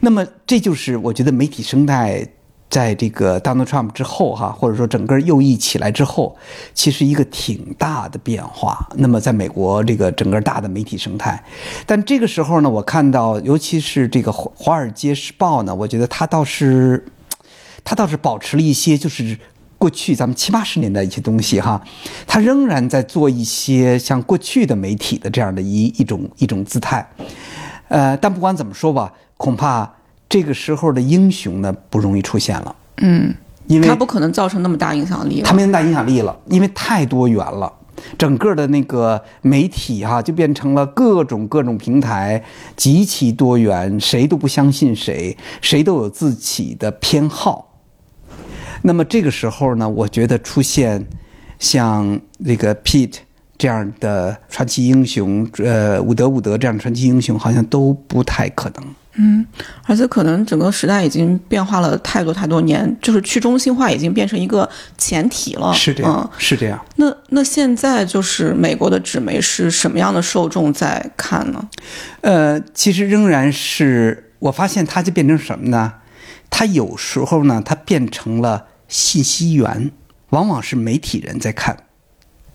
那么，这就是我觉得媒体生态在这个 Donald Trump 之后，哈，或者说整个右翼起来之后，其实一个挺大的变化。那么，在美国这个整个大的媒体生态，但这个时候呢，我看到，尤其是这个《华尔街时报》呢，我觉得它倒是，它倒是保持了一些就是。过去咱们七八十年代一些东西哈，它仍然在做一些像过去的媒体的这样的一一种一种姿态，呃，但不管怎么说吧，恐怕这个时候的英雄呢不容易出现了，嗯，因为他不可能造成那么大影响力他。没那么大影响力了，因为太多元了，整个的那个媒体哈就变成了各种各种平台，极其多元，谁都不相信谁，谁都有自己的偏好。那么这个时候呢，我觉得出现像这个 Pete 这样的传奇英雄，呃，伍德伍德这样的传奇英雄，好像都不太可能。嗯，而且可能整个时代已经变化了太多太多年，就是去中心化已经变成一个前提了。是这样，嗯是这样。那那现在就是美国的纸媒是什么样的受众在看呢？呃，其实仍然是我发现它就变成什么呢？它有时候呢，它变成了信息源，往往是媒体人在看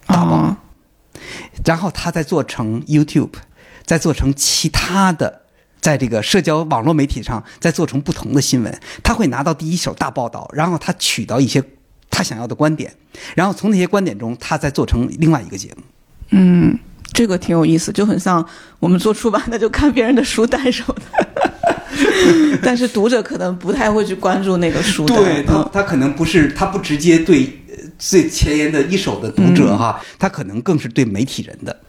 啊然后他再做成 YouTube，再做成其他的，在这个社交网络媒体上再做成不同的新闻，他会拿到第一手大报道，然后他取到一些他想要的观点，然后从那些观点中，他再做成另外一个节目。嗯，这个挺有意思，就很像我们做出版的，就看别人的书单什么的。但是读者可能不太会去关注那个书单。对他嗯，他可能不是他不直接对呃最前沿的一手的读者哈，他可能更是对媒体人的，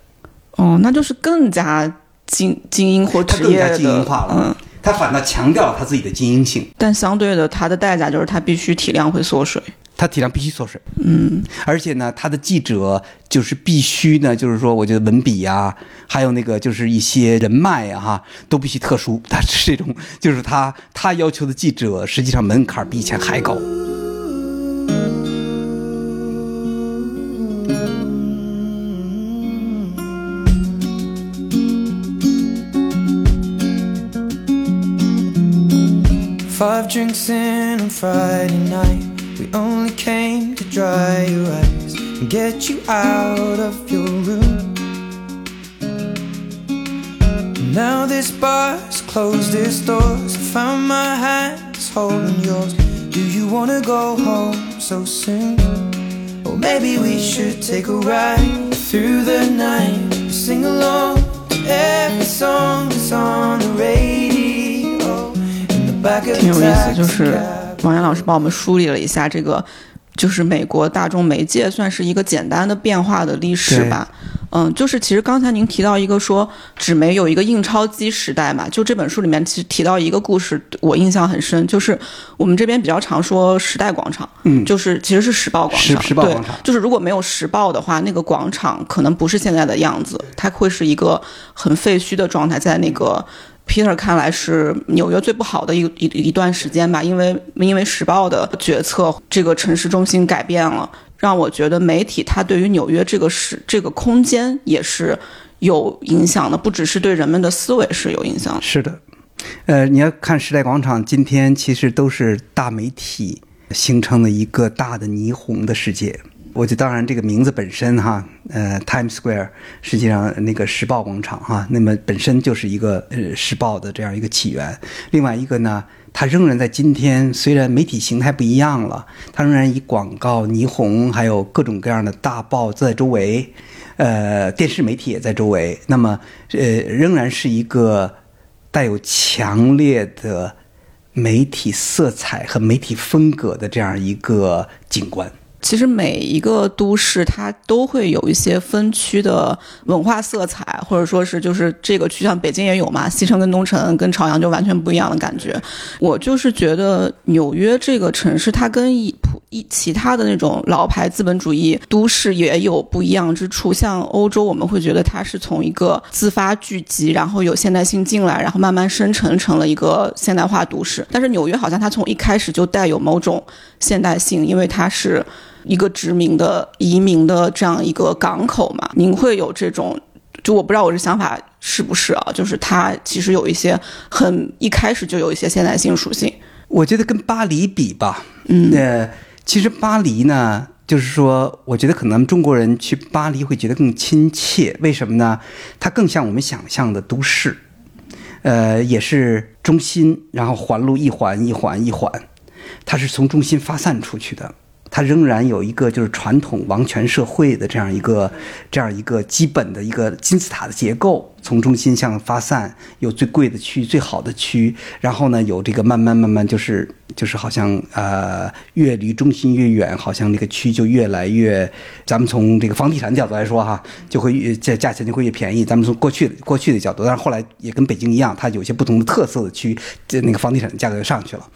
哦，那就是更加精精英或他更加职业的精英化了，嗯，他反倒强调了他自己的精英性，但相对的，他的代价就是他必须体量会缩水。他体量必须缩水，嗯，而且呢，他的记者就是必须呢，就是说，我觉得文笔呀、还有那个就是一些人脉呀、哈，都必须特殊。他是这种，就是他他要求的记者，实际上门槛比以前还高。Five drinks in on Friday night. We only came to dry your eyes and get you out of your room. Now this bar's closed its doors. I found my hands holding yours. Do you wanna go home so soon? Or maybe we should take a ride through the night. Sing along to every song that's on the radio. 挺有意思，就是王岩老师帮我们梳理了一下这个，就是美国大众媒介算是一个简单的变化的历史吧。嗯，就是其实刚才您提到一个说纸媒有一个印钞机时代嘛，就这本书里面其实提到一个故事，我印象很深，就是我们这边比较常说时代广场，嗯就是其实是时报广场，对时报广场就是如果没有时报的话，那个广场可能不是现在的样子，它会是一个很废墟的状态，在那个 Peter 看来是纽约最不好的一一一段时间吧，因为因为时报的决策，这个城市中心改变了，让我觉得媒体它对于纽约这个是这个空间也是有影响的，不只是对人们的思维是有影响。是的，呃，你要看时代广场，今天其实都是大媒体形成的一个大的霓虹的世界。我就当然这个名字本身哈，呃，Times Square，实际上那个时报广场哈，那么本身就是一个呃时报的这样一个起源。另外一个呢，它仍然在今天，虽然媒体形态不一样了，它仍然以广告、霓虹还有各种各样的大报在周围，呃，电视媒体也在周围。那么，呃，仍然是一个带有强烈的媒体色彩和媒体风格的这样一个景观。其实每一个都市它都会有一些分区的文化色彩，或者说是就是这个区，像北京也有嘛，西城跟东城跟朝阳就完全不一样的感觉。我就是觉得纽约这个城市，它跟一普一其他的那种老牌资本主义都市也有不一样之处。像欧洲，我们会觉得它是从一个自发聚集，然后有现代性进来，然后慢慢生成成了一个现代化都市。但是纽约好像它从一开始就带有某种现代性，因为它是。一个殖民的移民的这样一个港口嘛，您会有这种，就我不知道我这想法是不是啊？就是它其实有一些很一开始就有一些现代性属性。我觉得跟巴黎比吧，嗯呃，其实巴黎呢，就是说，我觉得可能中国人去巴黎会觉得更亲切，为什么呢？它更像我们想象的都市，呃，也是中心，然后环路一环一环一环，它是从中心发散出去的。它仍然有一个就是传统王权社会的这样一个这样一个基本的一个金字塔的结构，从中心向发散，有最贵的区、最好的区，然后呢有这个慢慢慢慢就是就是好像呃越离中心越远，好像那个区就越来越，咱们从这个房地产角度来说哈，就会越这价钱就会越便宜。咱们从过去过去的角度，但是后来也跟北京一样，它有些不同的特色的区，这那个房地产的价格就上去了。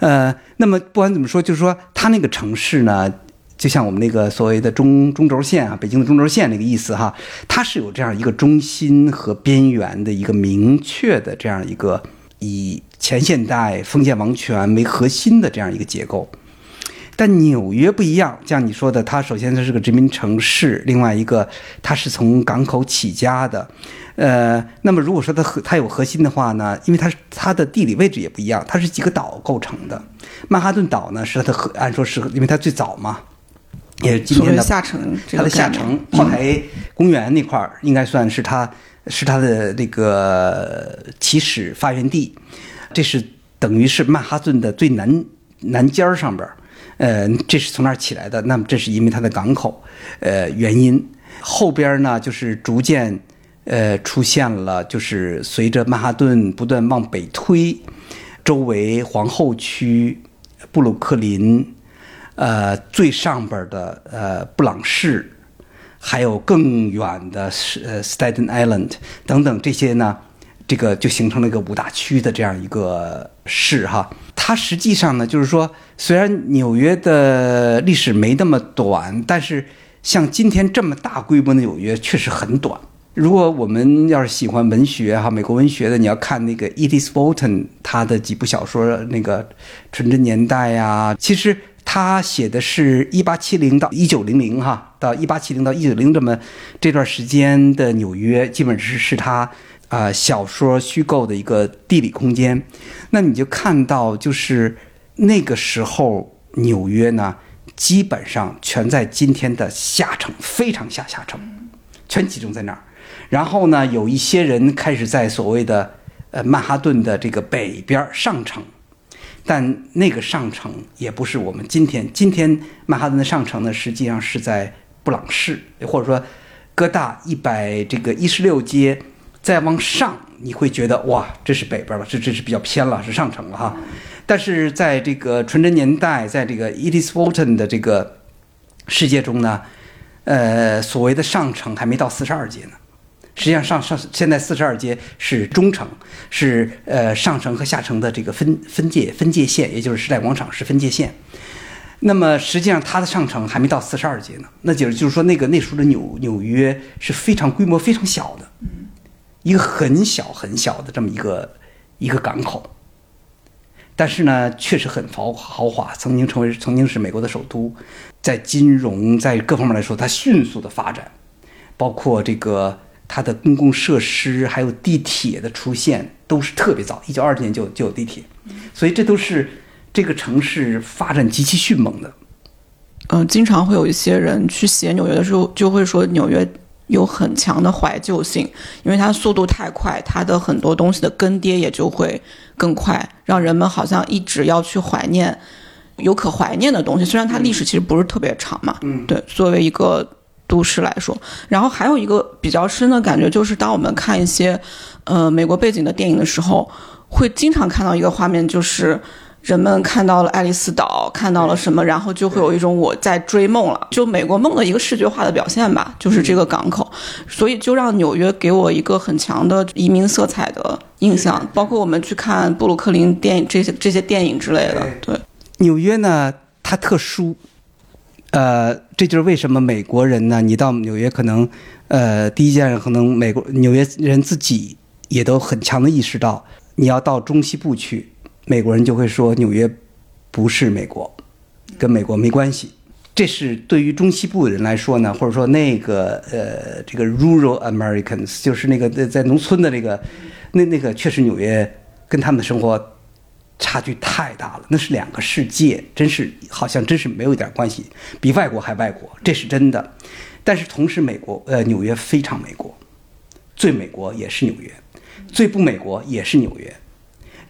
呃，那么不管怎么说，就是说它那个城市呢。就像我们那个所谓的中中轴线啊，北京的中轴线那个意思哈，它是有这样一个中心和边缘的一个明确的这样一个以前现代封建王权为核心的这样一个结构。但纽约不一样，像你说的，它首先它是个殖民城市，另外一个它是从港口起家的，呃，那么如果说它核它有核心的话呢，因为它是它的地理位置也不一样，它是几个岛构成的。曼哈顿岛呢是它的核，按说是因为它最早嘛，也是今天的下城这它的下城炮台公园那块儿，应该算是它是它的这个起始发源地，这是等于是曼哈顿的最南南尖儿上边儿，呃，这是从那儿起来的。那么这是因为它的港口，呃，原因。后边儿呢，就是逐渐呃出现了，就是随着曼哈顿不断往北推，周围皇后区、布鲁克林。呃最上边的呃布朗市，还有更远的呃 Staten Island 等等这些呢，这个就形成了一个五大区的这样一个市哈。它实际上呢，就是说，虽然纽约的历史没那么短，但是像今天这么大规模的纽约确实很短。如果我们要是喜欢文学哈，美国文学的，你要看那个 Edith Wharton 他的几部小说，那个《纯真年代》呀，其实他写的是一八七零到一九零零哈，到一八七零到一九零这么这段时间的纽约，基本是是他啊、呃小说虚构的一个地理空间。那你就看到，就是那个时候纽约呢，基本上全在今天的下城，非常下下城，全集中在那儿。然后呢，有一些人开始在所谓的呃曼哈顿的这个北边上城，但那个上城也不是我们今天今天曼哈顿的上城呢，实际上是在布朗市，或者说哥大一百这个一十六街，再往上，你会觉得哇，这是北边了，这这是比较偏了，是上城了哈。但是在这个纯真年代，在这个 Edith Wharton 的这个世界中呢，呃，所谓的上城还没到四十二街呢。实际上上上现在四十二街是中城，是呃上城和下城的这个分分界分界线，也就是时代广场是分界线。那么实际上它的上城还没到四十二街呢，那就是就是说那个那时候的纽纽约是非常规模非常小的，一个很小很小的这么一个一个港口。但是呢，确实很豪豪华，曾经成为曾经是美国的首都，在金融在各方面来说，它迅速的发展，包括这个它的公共设施还有地铁的出现都是特别早，一九二年就就有地铁，所以这都是这个城市发展极其迅猛的。嗯、经常会有一些人去写纽约的时候，就会说纽约有很强的怀旧性，因为它速度太快，它的很多东西的更迭也就会更快，让人们好像一直要去怀念有可怀念的东西。虽然它历史其实不是特别长嘛，嗯对，作为一个都市来说，然后还有一个比较深的感觉，就是当我们看一些呃美国背景的电影的时候，会经常看到一个画面，就是人们看到了爱丽丝岛，看到了什么，然后就会有一种我在追梦了，就美国梦的一个视觉化的表现吧，就是这个港口，所以就让纽约给我一个很强的移民色彩的印象，包括我们去看布鲁克林电影这些这些电影之类的，对，纽约呢，它特殊，呃，这就是为什么美国人呢，你到纽约可能，呃，第一件事可能美国纽约人自己也都很强的意识到，你要到中西部去，美国人就会说纽约不是美国，跟美国没关系。这是对于中西部的人来说呢，或者说那个呃，这个 rural Americans，就是那个在在农村的那个，那那个确实纽约跟他们的生活差距太大了，那是两个世界，真是好像真是没有一点关系，比外国还外国，这是真的。但是同时，美国呃纽约非常美国，最美国也是纽约，最不美国也是纽约，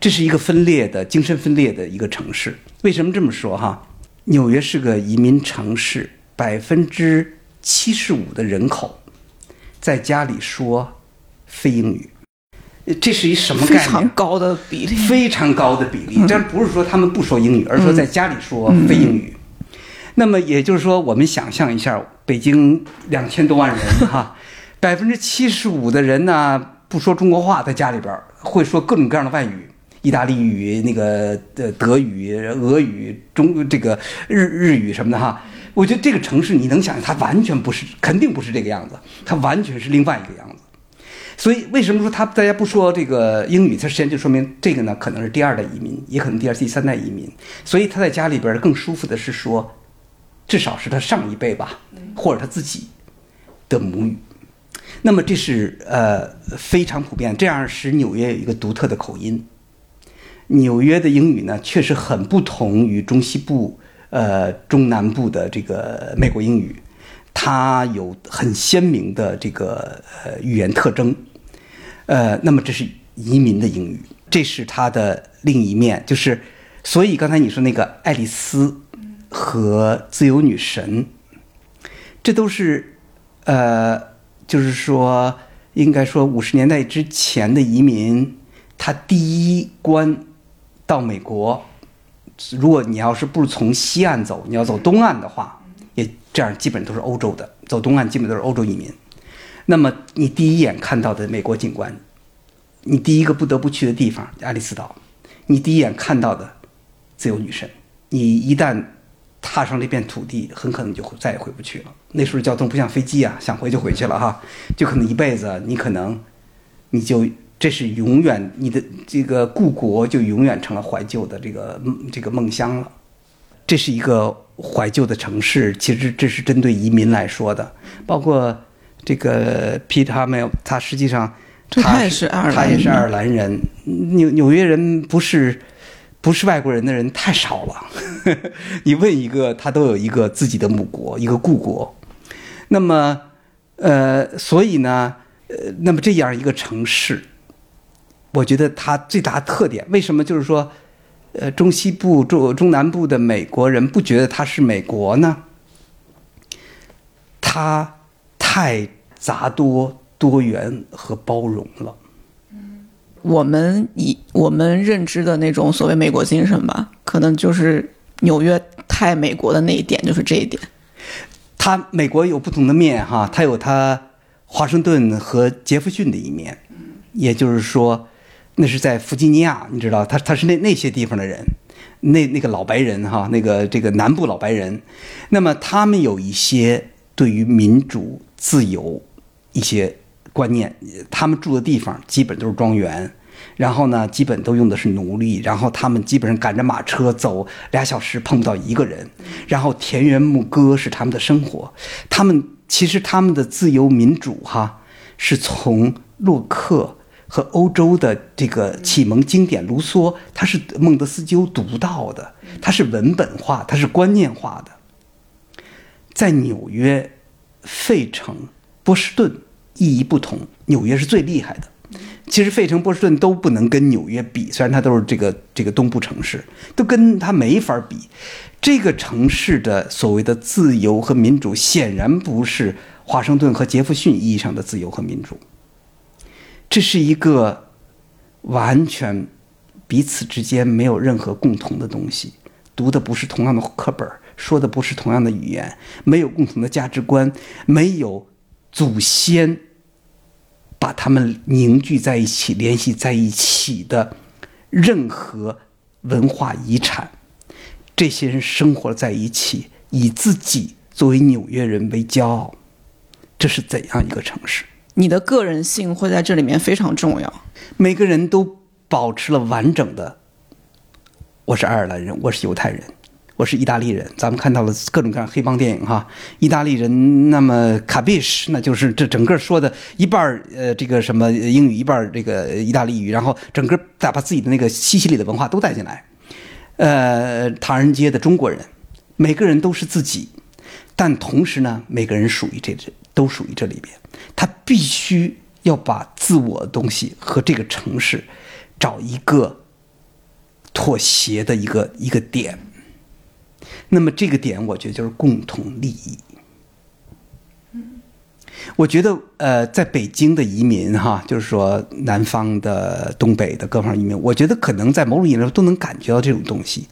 这是一个分裂的精神分裂的一个城市。为什么这么说哈？纽约是个移民城市，百分之七十五的人口在家里说非英语，这是一什么概非念？常高的比例。非常高的比例。这不是说他们不说英语，而是说在家里说非英语。那么也就是说，我们想象一下，北京两千多万人哈，百分之七十五的人呢不说中国话，在家里边会说各种各样的外语。意大利语、那个呃德语、俄语、中这个日日语什么的哈，我觉得这个城市你能想象，它完全不是，肯定不是这个样子，它完全是另外一个样子。所以为什么说他大家不说这个英语？它实际上就说明这个呢可能是第二代移民，也可能第二、第三代移民。所以他在家里边更舒服的是说，至少是他上一辈吧，或者他自己的母语。那么这是呃非常普遍，这样使纽约有一个独特的口音。纽约的英语呢，确实很不同于中西部、呃中南部的这个美国英语，它有很鲜明的这个呃语言特征。呃，那么这是移民的英语，这是它的另一面，就是所以刚才你说那个爱丽丝和自由女神，这都是呃，就是说应该说五十年代之前的移民，他第一关到美国，如果你要是不从西岸走，你要走东岸的话，这样基本都是欧洲的，走东岸基本都是欧洲移民。那么你第一眼看到的美国景观，你第一个不得不去的地方爱丽丝岛，你第一眼看到的自由女神，你一旦踏上这片土地，很可能就再也回不去了。那时候交通不像飞机啊，想回就回去了哈，就可能一辈子你可能你就这是永远你的这个故国就永远成了怀旧的这个这个梦乡了。这是一个怀旧的城市，其实这是针对移民来说的，包括这个 Pete Hamill，他实际上他他也是爱尔兰他也是人爱尔兰人。纽纽约人不是不是外国人的人太少了。你问一个，他都有一个自己的母国，一个故国。那么，呃，所以呢，呃，那么这样一个城市，我觉得它最大特点，为什么就是说，呃，中西部、中中南部的美国人不觉得他是美国呢？他太杂多、多元和包容了。我们以我们认知的那种所谓美国精神吧，可能就是纽约太美国的那一点，就是这一点。它美国有不同的面哈，它有它华盛顿和杰弗逊的一面，也就是说，那是在弗吉尼亚，你知道，他他是那那些地方的人，那那个老白人哈，那个这个南部老白人，那么他们有一些对于民主自由一些观念，他们住的地方基本都是庄园。然后呢，基本都用的是奴隶，然后他们基本上赶着马车走俩小时碰不到一个人，然后田园牧歌是他们的生活。他们其实他们的自由民主哈，是从洛克和欧洲的这个启蒙经典卢梭，他是孟德斯鸠读到的，他是文本化，他是观念化的。在纽约、费城、波士顿意义不同，纽约是最厉害的。其实费城、波士顿都不能跟纽约比，虽然它都是这个这个东部城市，都跟它没法比。这个城市的所谓的自由和民主，显然不是华盛顿和杰弗逊意义上的自由和民主。这是一个完全彼此之间没有任何共同的东西，读的不是同样的课本，说的不是同样的语言，没有共同的价值观，没有祖先。把他们凝聚在一起、联系在一起的任何文化遗产，这些人生活在一起，以自己作为纽约人为骄傲，这是怎样一个城市？你的个人性会在这里面非常重要。每个人都保持了完整的，我是爱尔兰人，我是犹太人。我是意大利人，咱们看到了各种各样黑帮电影哈。意大利人，那么卡比什，那就是这整个说的一半呃这个什么英语，一半这个意大利语，然后整个再把自己的那个西西里的文化都带进来。呃，唐人街的中国人，每个人都是自己，但同时呢，每个人属于这这都属于这里边，他必须要把自我的东西和这个城市找一个妥协的一个一个点。那么这个点，我觉得就是共同利益。我觉得，呃，在北京的移民哈，就是说南方的、东北的各方移民，我觉得可能在某种意义上都能感觉到这种东西。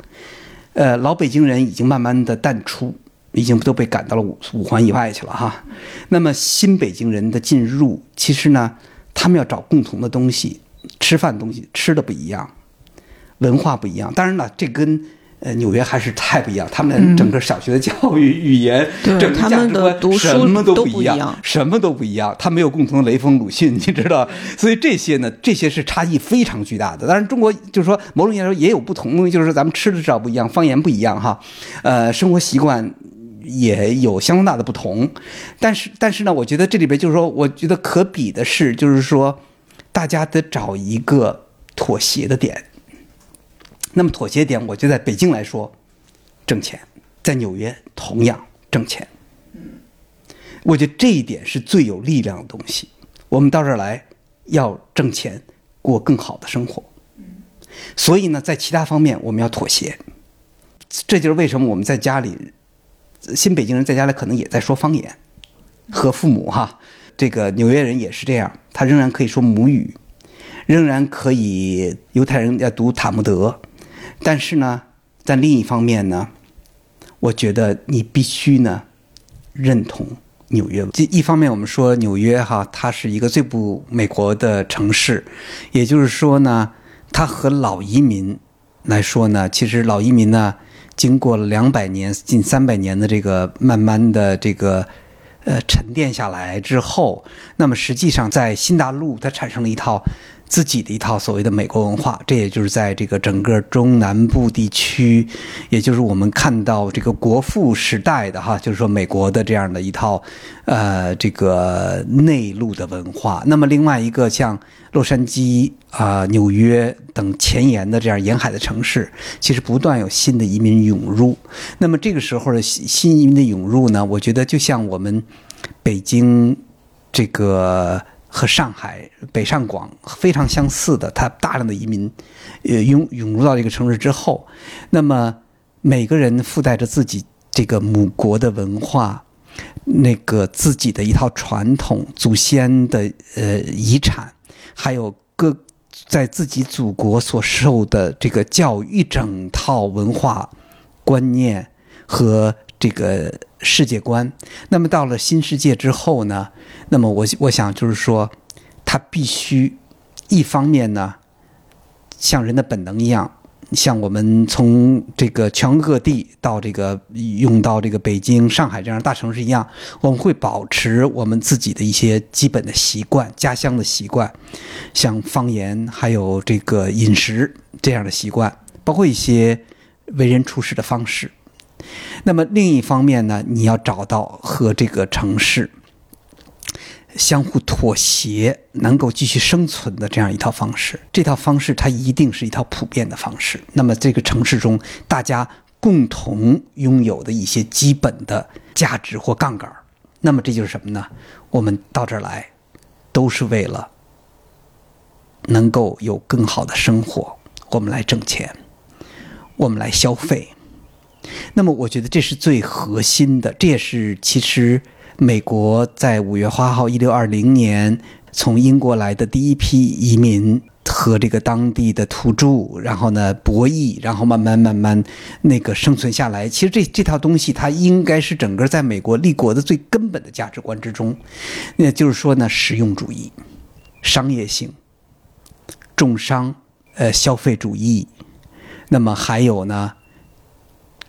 呃，老北京人已经慢慢的淡出，已经都被赶到了五五环以外去了哈。那么新北京人的进入，其实呢，他们要找共同的东西，吃饭东西吃的不一样，文化不一样。当然了，这跟呃，纽约还是太不一样，他们整个小学的教育、语言、对整个他们的价值观读书什么都不一样什么都不一样。他没有共同的雷锋、鲁迅，你知道，所以这些呢，这些是差异非常巨大的。当然，中国就是说某种意义上说也有不同，就是说咱们吃的至少不一样，方言不一样哈，呃，生活习惯也有相当大的不同。但是，但是呢，我觉得这里边就是说，我觉得可比的是，就是说，大家得找一个妥协的点。那么妥协点，我觉得在北京来说，挣钱；在纽约同样挣钱。我觉得这一点是最有力量的东西。我们到这儿来要挣钱，过更好的生活。所以呢，在其他方面我们要妥协。这就是为什么我们在家里，新北京人在家里可能也在说方言，和父母哈。这个纽约人也是这样，他仍然可以说母语，仍然可以犹太人要读塔木德，但是呢，在另一方面呢，我觉得你必须呢认同纽约。这一方面，我们说纽约哈，它是一个最不美国的城市，也就是说呢，它和老移民来说呢，其实老移民呢，经过了两百年、近三百年的这个慢慢的这个呃沉淀下来之后，那么实际上在新大陆，它产生了一套自己的一套所谓的美国文化，这也就是在这个整个中南部地区，也就是我们看到这个国父时代的哈，就是说美国的这样的一套呃这个内陆的文化。那么另外一个像洛杉矶啊、纽约等前沿的这样沿海的城市，其实不断有新的移民涌入。那么这个时候的新移民的涌入呢，我觉得就像我们北京这个和上海北上广非常相似的，它大量的移民，呃涌涌入到这个城市之后，那么每个人附带着自己这个母国的文化，那个自己的一套传统、祖先的呃遗产，还有各在自己祖国所受的这个教育一整套文化观念和这个世界观。那么到了新世界之后呢，那么我我想就是说，他必须一方面呢，像人的本能一样。像我们从这个全国各地到这个用到这个北京、上海这样大城市一样，我们会保持我们自己的一些基本的习惯、家乡的习惯，像方言，还有这个饮食这样的习惯，包括一些为人处事的方式。那么另一方面呢，你要找到和这个城市相互妥协、能够继续生存的这样一套方式。这套方式它一定是一套普遍的方式。那么这个城市中大家共同拥有的一些基本的价值或杠杆，那么这就是什么呢？我们到这儿来，都是为了能够有更好的生活，我们来挣钱，我们来消费。那么，我觉得这是最核心的，这也是其实美国在五月花号一六二零年从英国来的第一批移民和这个当地的土著，然后呢博弈，然后慢慢慢慢那个生存下来。其实这这套东西，它应该是整个在美国立国的最根本的价值观之中，那就是说呢，实用主义、商业性、重商、呃消费主义，那么还有呢。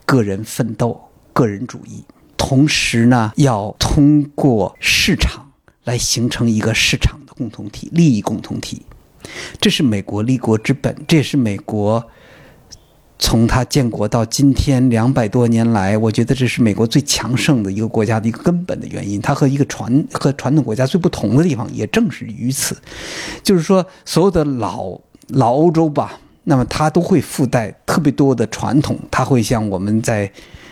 个人奋斗、个人主义，同时呢，要通过市场来形成一个市场的共同体、利益共同体。这是美国立国之本，这也是美国从它建国到今天两百多年来，我觉得这是美国最强盛的一个国家的一个根本的原因。它和一个传和传统国家最不同的地方，也正是于此，就是说，所有的老老欧洲吧。那么它都会附带特别多的传统，它会像我们在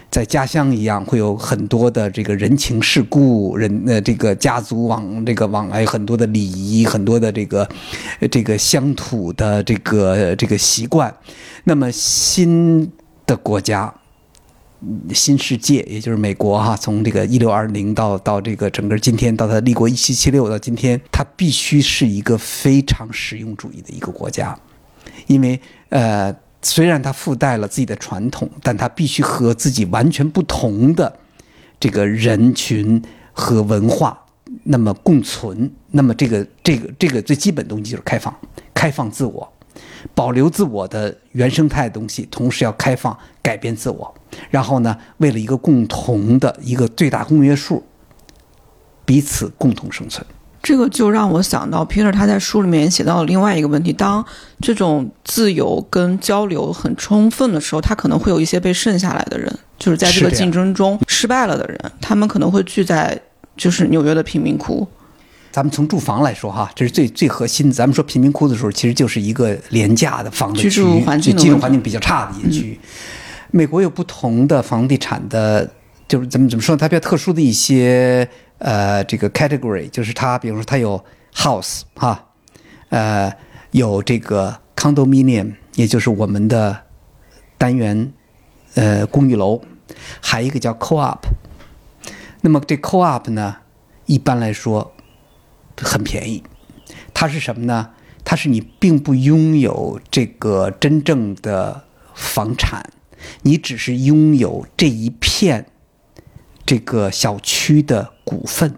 在家乡一样，会有很多的这个人情世故，人呃这个家族往这个往来很多的礼仪，很多的这个这个乡土的这个这个习惯。那么新的国家。新世界，也就是美国哈，从这个一六二零到到这个整个今天，到它立国一七七六到今天，它必须是一个非常实用主义的一个国家。因为呃，虽然它附带了自己的传统，但它必须和自己完全不同的这个人群和文化那么共存。那么这个这个这个最基本东西就是开放，开放自我，保留自我的原生态的东西，同时要开放改变自我。然后呢，为了一个共同的一个最大公约数，彼此共同生存。这个就让我想到，Peter 他在书里面写到了另外一个问题：当这种自由跟交流很充分的时候，他可能会有一些被剩下来的人，就是在这个竞争中失败了的人，他们可能会聚在就是纽约的贫民窟。咱们从住房来说哈，这是最最核心的。咱们说贫民窟的时候，其实就是一个廉价的房子居住环境居住环境比较差的一个区域。美国有不同的房地产的，就是怎么怎么说，它比较特殊的一些呃这个 category，就是它比如说它有 house 哈，呃有这个 condominium，也就是我们的单元呃公寓楼，还有一个叫 co-op。那么这 co-op 呢，一般来说很便宜，它是什么呢？它是你并不拥有这个真正的房产，你只是拥有这一片这个小区的股份，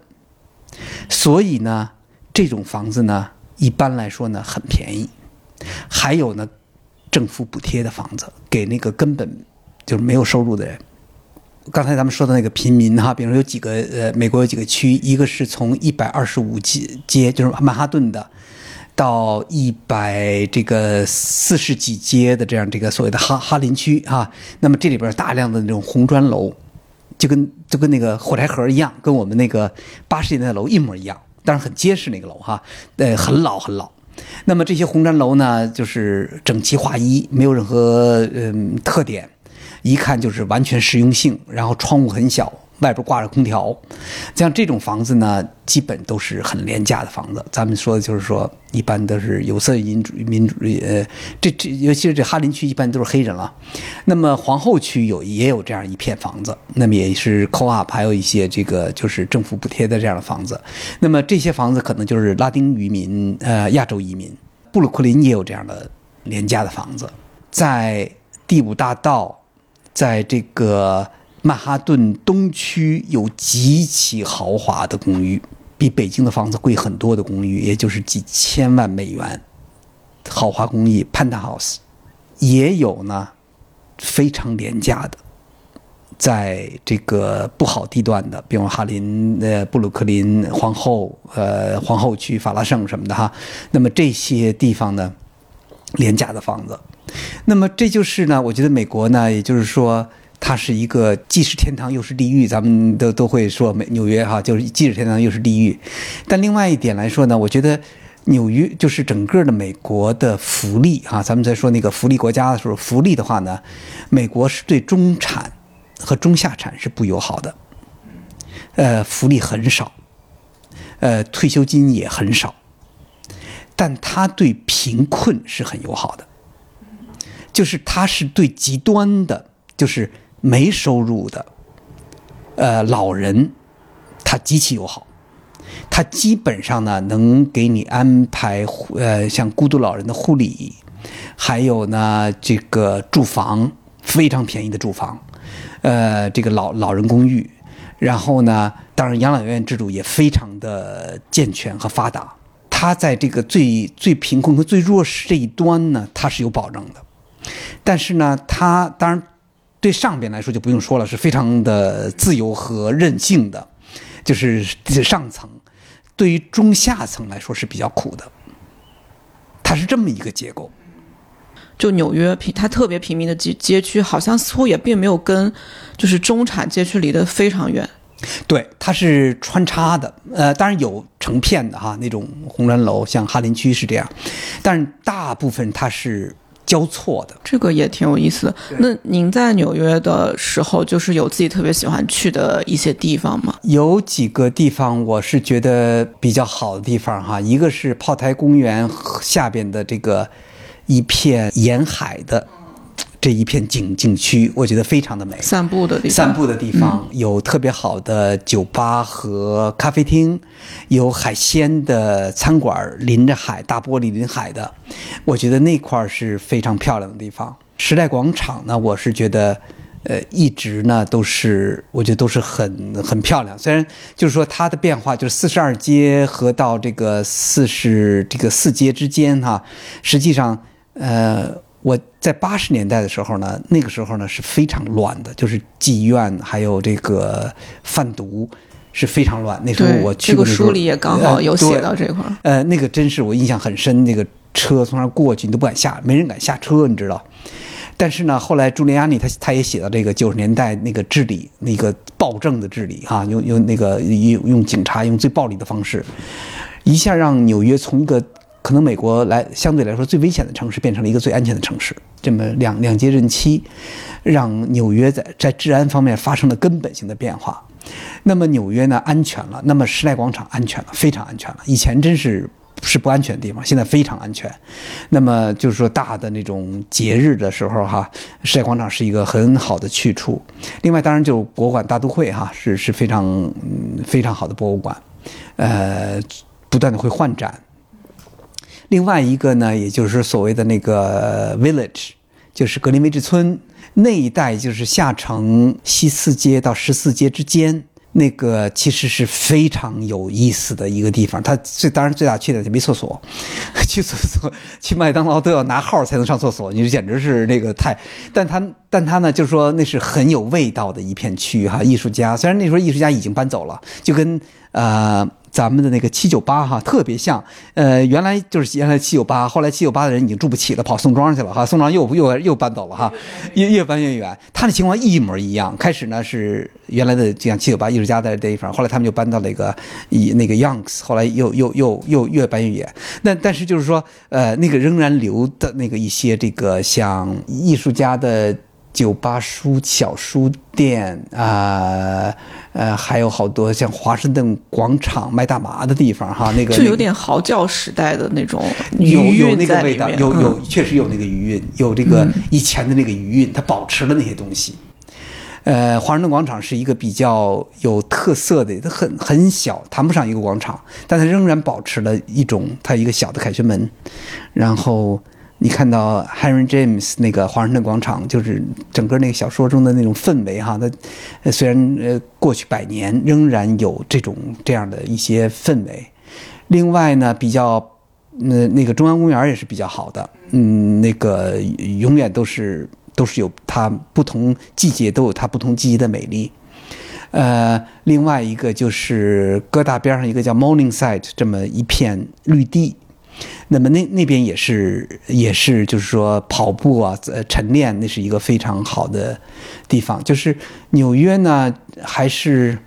所以呢，这种房子呢，一般来说呢很便宜。还有呢，政府补贴的房子给那个根本就是没有收入的人。刚才咱们说的那个贫民哈，比如说有几个呃，美国有几个区，一个是从一百二十五街街，就是曼哈顿的到一百这个四十几街的这样这个所谓的哈哈林区啊，那么这里边大量的那种红砖楼，就跟就跟那个火柴盒一样，跟我们那个八十年代的楼一模一样，但是很结实那个楼哈，呃，很老很老。那么这些红砖楼呢，就是整齐划一，没有任何嗯特点，一看就是完全实用性，然后窗户很小，外边挂着空调。像这种房子呢，基本都是很廉价的房子。咱们说的就是说，一般都是有色民主民主呃，这这尤其是这哈林区，一般都是黑人了。那么皇后区有也有这样一片房子，那么也是 co-op，还有一些这个就是政府补贴的这样的房子。那么这些房子可能就是拉丁移民，呃，亚洲移民。布鲁克林也有这样的廉价的房子，在第五大道，在这个曼哈顿东区有极其豪华的公寓，比北京的房子贵很多的公寓，也就是几千万美元豪华公寓 Penthouse，也有呢非常廉价的。在这个不好地段的，比如哈林、呃布鲁克林、皇后、呃皇后区、法拉盛什么的哈，那么这些地方呢，廉价的房子，那么这就是呢，我觉得美国呢，也就是说，它是一个既是天堂又是地狱，咱们都都会说美纽约哈，就是既是天堂又是地狱。但另外一点来说呢，我觉得纽约就是整个的美国的福利哈，咱们在说那个福利国家的时候，福利的话呢，美国是对中产。和中下产是不友好的，呃，福利很少，呃，退休金也很少，但它对贫困是很友好的，就是它是对极端的，就是没收入的，呃，老人，他极其友好，他基本上呢能给你安排呃像孤独老人的护理，还有呢这个住房非常便宜的住房。呃，这个老老人公寓，然后呢，当然养老院制度也非常的健全和发达。他在这个最最贫困和最弱势这一端呢，他是有保证的。但是呢，他当然对上边来说就不用说了，是非常的自由和任性的，就是上层。对于中下层来说是比较苦的，它是这么一个结构。就纽约贫，它特别平民的街街区，好像似乎也并没有跟就是中产街区离得非常远。对，它是穿插的，呃，当然有成片的哈，那种红砖楼，像哈林区是这样，但是大部分它是交错的。这个也挺有意思的。那您在纽约的时候，就是有自己特别喜欢去的一些地方吗？有几个地方我是觉得比较好的地方哈，一个是炮台公园下边的这个。一片沿海的这一片景景区，我觉得非常的美。散步的地方，散步的地方有特别好的酒吧和咖啡厅，有海鲜的餐馆，临着海，大玻璃临海的，我觉得那块是非常漂亮的地方。时代广场呢，我是觉得，呃，一直呢都是，我觉得都是很很漂亮。虽然就是说它的变化，就是四十二街和到这个四十这个四街之间哈，实际上。呃，我在八十年代的时候呢，那个时候呢是非常乱的，就是妓院还有这个贩毒是非常乱。那时候我去过，这个书里也刚好有写到这块儿。呃，那个真是我印象很深，那个车从那儿过去，你都不敢下，没人敢下车，你知道。但是呢，后来朱利安尼他他也写到这个九十年代那个治理，那个暴政的治理哈，用用那个用用警察用最暴力的方式，一下让纽约从一个。可能美国来相对来说最危险的城市变成了一个最安全的城市，这么两两届任期，让纽约在在治安方面发生了根本性的变化。那么纽约呢安全了，那么时代广场安全了，非常安全了。以前真是是不安全的地方，现在非常安全。那么就是说大的那种节日的时候哈，时代广场是一个很好的去处。另外当然就博物馆大都会哈是是非常嗯非常好的博物馆，呃不断的会换展。另外一个呢，也就是所谓的那个 village，就是格林威治村那一带，就是下城西四街到十四街之间，那个其实是非常有意思的一个地方。它最当然最大缺点就没厕所，去厕所去麦当劳都要拿号才能上厕所，你这简直是那个太……但它但它呢，就是说那是很有味道的一片区域哈。艺术家虽然那时候艺术家已经搬走了，就跟呃。咱们的那个七九八哈，特别像。呃，原来就是原来七九八，后来七九八的人已经住不起了，跑宋庄去了哈，宋庄又又又搬走了哈，越越搬越远。他的情况一模一样。开始呢是原来的这样七九八艺术家在的地方，后来他们就搬到那个以那个 Youngs，后来又又又又越搬越远。那但是就是说，呃，那个仍然留的那个一些这个像艺术家的。酒吧、书小书店啊，呃还有好多像华盛顿广场卖大麻的地方哈，那个就有点嚎叫时代的那种有有那个味道。有有嗯确实有那个余韵，有这个以前的那个余韵，它保持了那些东西。呃，华盛顿广场是一个比较有特色的，它很很小，谈不上一个广场，但它仍然保持了一种它一个小的凯旋门。然后你看到 Henry James 那个华盛顿广场，就是整个那个小说中的那种氛围哈，它虽然呃过去百年，仍然有这种这样的一些氛围。另外呢，比较那那个中央公园也是比较好的，嗯，那个永远都是都是有它不同季节都有它不同季节的美丽。呃，另外一个就是哥大边上一个叫 Morningside 这么一片绿地，那么那那边也是也是就是说跑步啊，呃，晨练那是一个非常好的地方。就是纽约呢，还是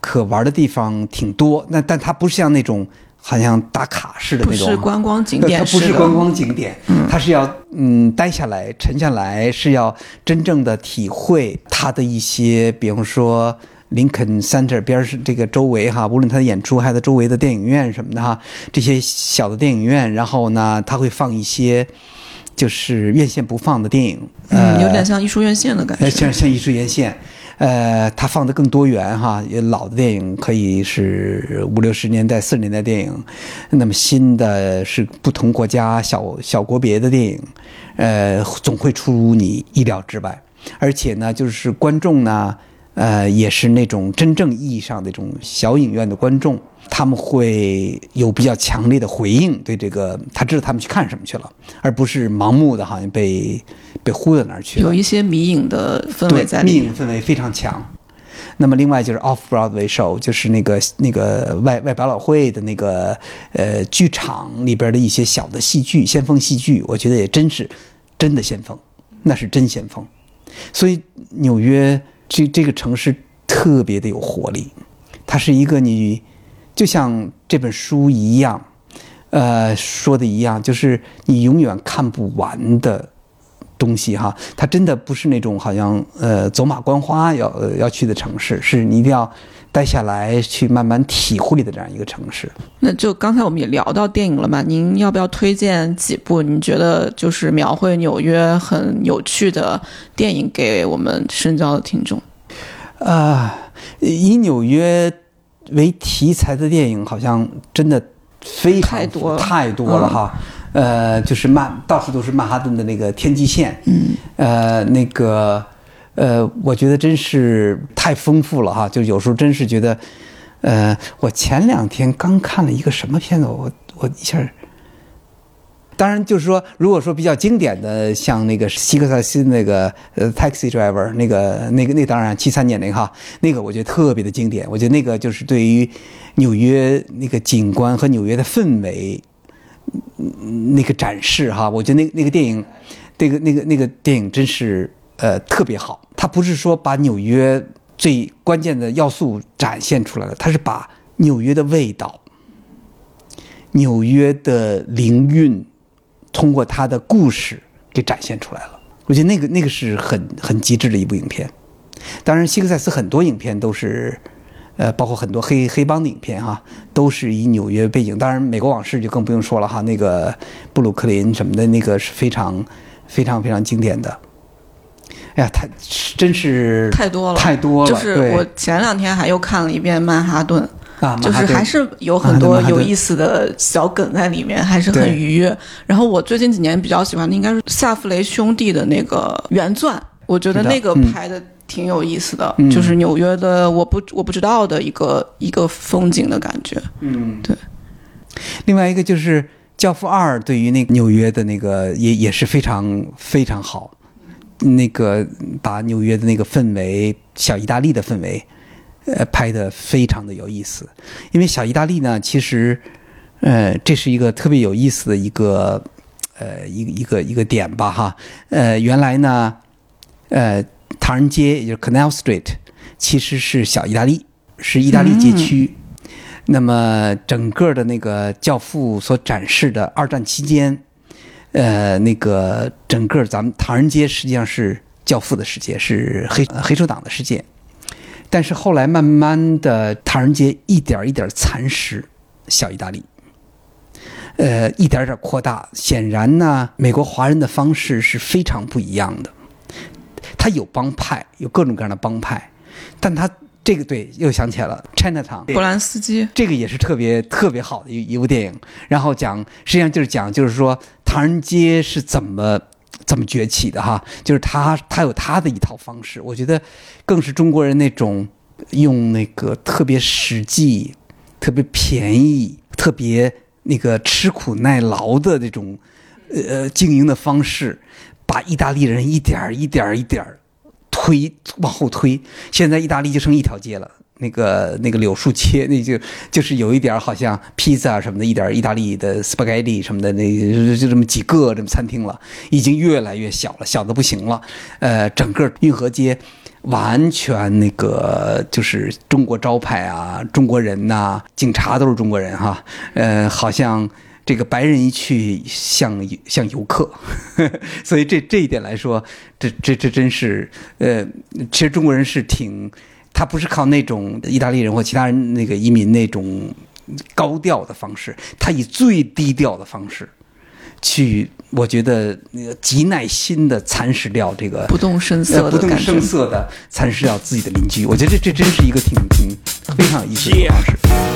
可玩的地方挺多，那但它不是像那种好像打卡式的不那种，是观光景点，它不是观光景点，它是要嗯待下来、沉下来，是要真正的体会它的一些，比方说林肯 Center 边是这个周围哈，无论他的演出还是它周围的电影院什么的哈，这些小的电影院，然后呢，他会放一些就是院线不放的电影，嗯，有呃点像艺术院线的感呃，觉。像像艺术院线，呃，它放的更多元哈。也老的电影可以是五六十年代、四十年代电影，那么新的是不同国家小小国别的电影，呃，总会出乎你意料之外。而且呢，就是观众呢，呃，也是那种真正意义上的这种小影院的观众，他们会有比较强烈的回应，对这个他知道他们去看什么去了，而不是盲目的好像被被忽悠那儿去了。有一些迷影的氛围在里面。影氛围非常强。那么另外就是 Off Broadway Show，就是那个那个外外百老汇的那个呃剧场里边的一些小的戏剧，先锋戏剧，我觉得也真是真的先锋，那是真先锋。所以纽约这这个城市特别的有活力，它是一个你就像这本书一样，呃说的一样，就是你永远看不完的东西哈，它真的不是那种好像呃走马观花要、要去的城市，是你一定要待下来去慢慢体会的这样一个城市。那就刚才我们也聊到电影了嘛，您要不要推荐几部你觉得就是描绘纽约很有趣的电影给我们深交的听众？啊、以纽约为题材的电影好像真的非常太多了太多了哈。呃，就是曼到处都是曼哈顿的那个天际线，嗯，呃，那个呃，我觉得真是太丰富了哈。就有时候真是觉得，呃，我前两天刚看了一个什么片子，我我一下。当然，就是说，如果说比较经典的，像那个希克萨斯那个呃《Taxi Driver》，那个那个那当然七三年那个哈，那个我觉得特别的经典。我觉得那个就是对于纽约那个景观和纽约的氛围那个展示哈，我觉得那那个电影，那个那个那个电影真是呃特别好。它不是说把纽约最关键的要素展现出来了，它是把纽约的味道、纽约的灵韵，通过它的故事给展现出来了。我觉得那个那个是很很极致的一部影片。当然，希克塞斯很多影片都是，呃，包括很多黑黑帮的影片哈，都是以纽约背景。当然，《美国往事》就更不用说了哈，那个布鲁克林什么的，那个是非常非常非常经典的。哎呀，太真是太多了，太多了。就是我前两天还又看了一遍《曼哈顿》，啊，就是还是有很多有意思的小梗在里面，还是很愉悦。然后我最近几年比较喜欢的应该是夏弗雷兄弟的那个原钻，我觉得那个嗯拍的挺有意思的，嗯就是纽约的我不我不知道的一个一个风景的感觉。嗯，对。另外一个就是《教父二》，对于那个纽约的那个也也是非常非常好，那个把纽约的那个氛围，小意大利的氛围，呃，拍的非常的有意思。因为小意大利呢，其实，呃，这是一个特别有意思的一个，呃，一个一个一个点吧，哈。呃，原来呢，呃，唐人街也就是 Canal Street，其实是小意大利，是意大利街区。那么整个的那个《教父》所展示的二战期间，呃，那个整个咱们唐人街实际上是教父的世界，是黑黑手党的世界。但是后来慢慢的，唐人街一点一点蚕食小意大利，呃，一点点扩大。显然呢，美国华人的方式是非常不一样的。他有帮派，有各种各样的帮派，但他这个对又想起来了，Chinatown 波兰斯基，这个也是特别特别好的一一部电影。然后讲，实际上就是讲，就是说唐人街是怎么怎么崛起的哈，就是他他有他的一套方式。我觉得更是中国人那种用那个特别实际、特别便宜、特别那个吃苦耐劳的这种呃经营的方式，把意大利人一点儿一点儿一点儿推往后推。现在意大利就剩一条街了。那个那个柳树街，那就就是有一点好像披萨什么的，一点意大利的 spaghetti 什么的，那就就这么几个这么餐厅了，已经越来越小了，小的不行了。呃，整个运河街完全那个就是中国招牌啊，中国人呐、警察都是中国人哈。呃，好像这个白人一去像像游客，所以这这一点来说，这这这真是呃，其实中国人是挺。他不是靠那种意大利人或其他人那个移民那种高调的方式，他以最低调的方式去，我觉得那个极耐心的蚕食掉这个不动声色呃不动声。色的蚕食掉自己的邻居。我觉得这这真是一个挺挺非常有意思的.方式。Yeah,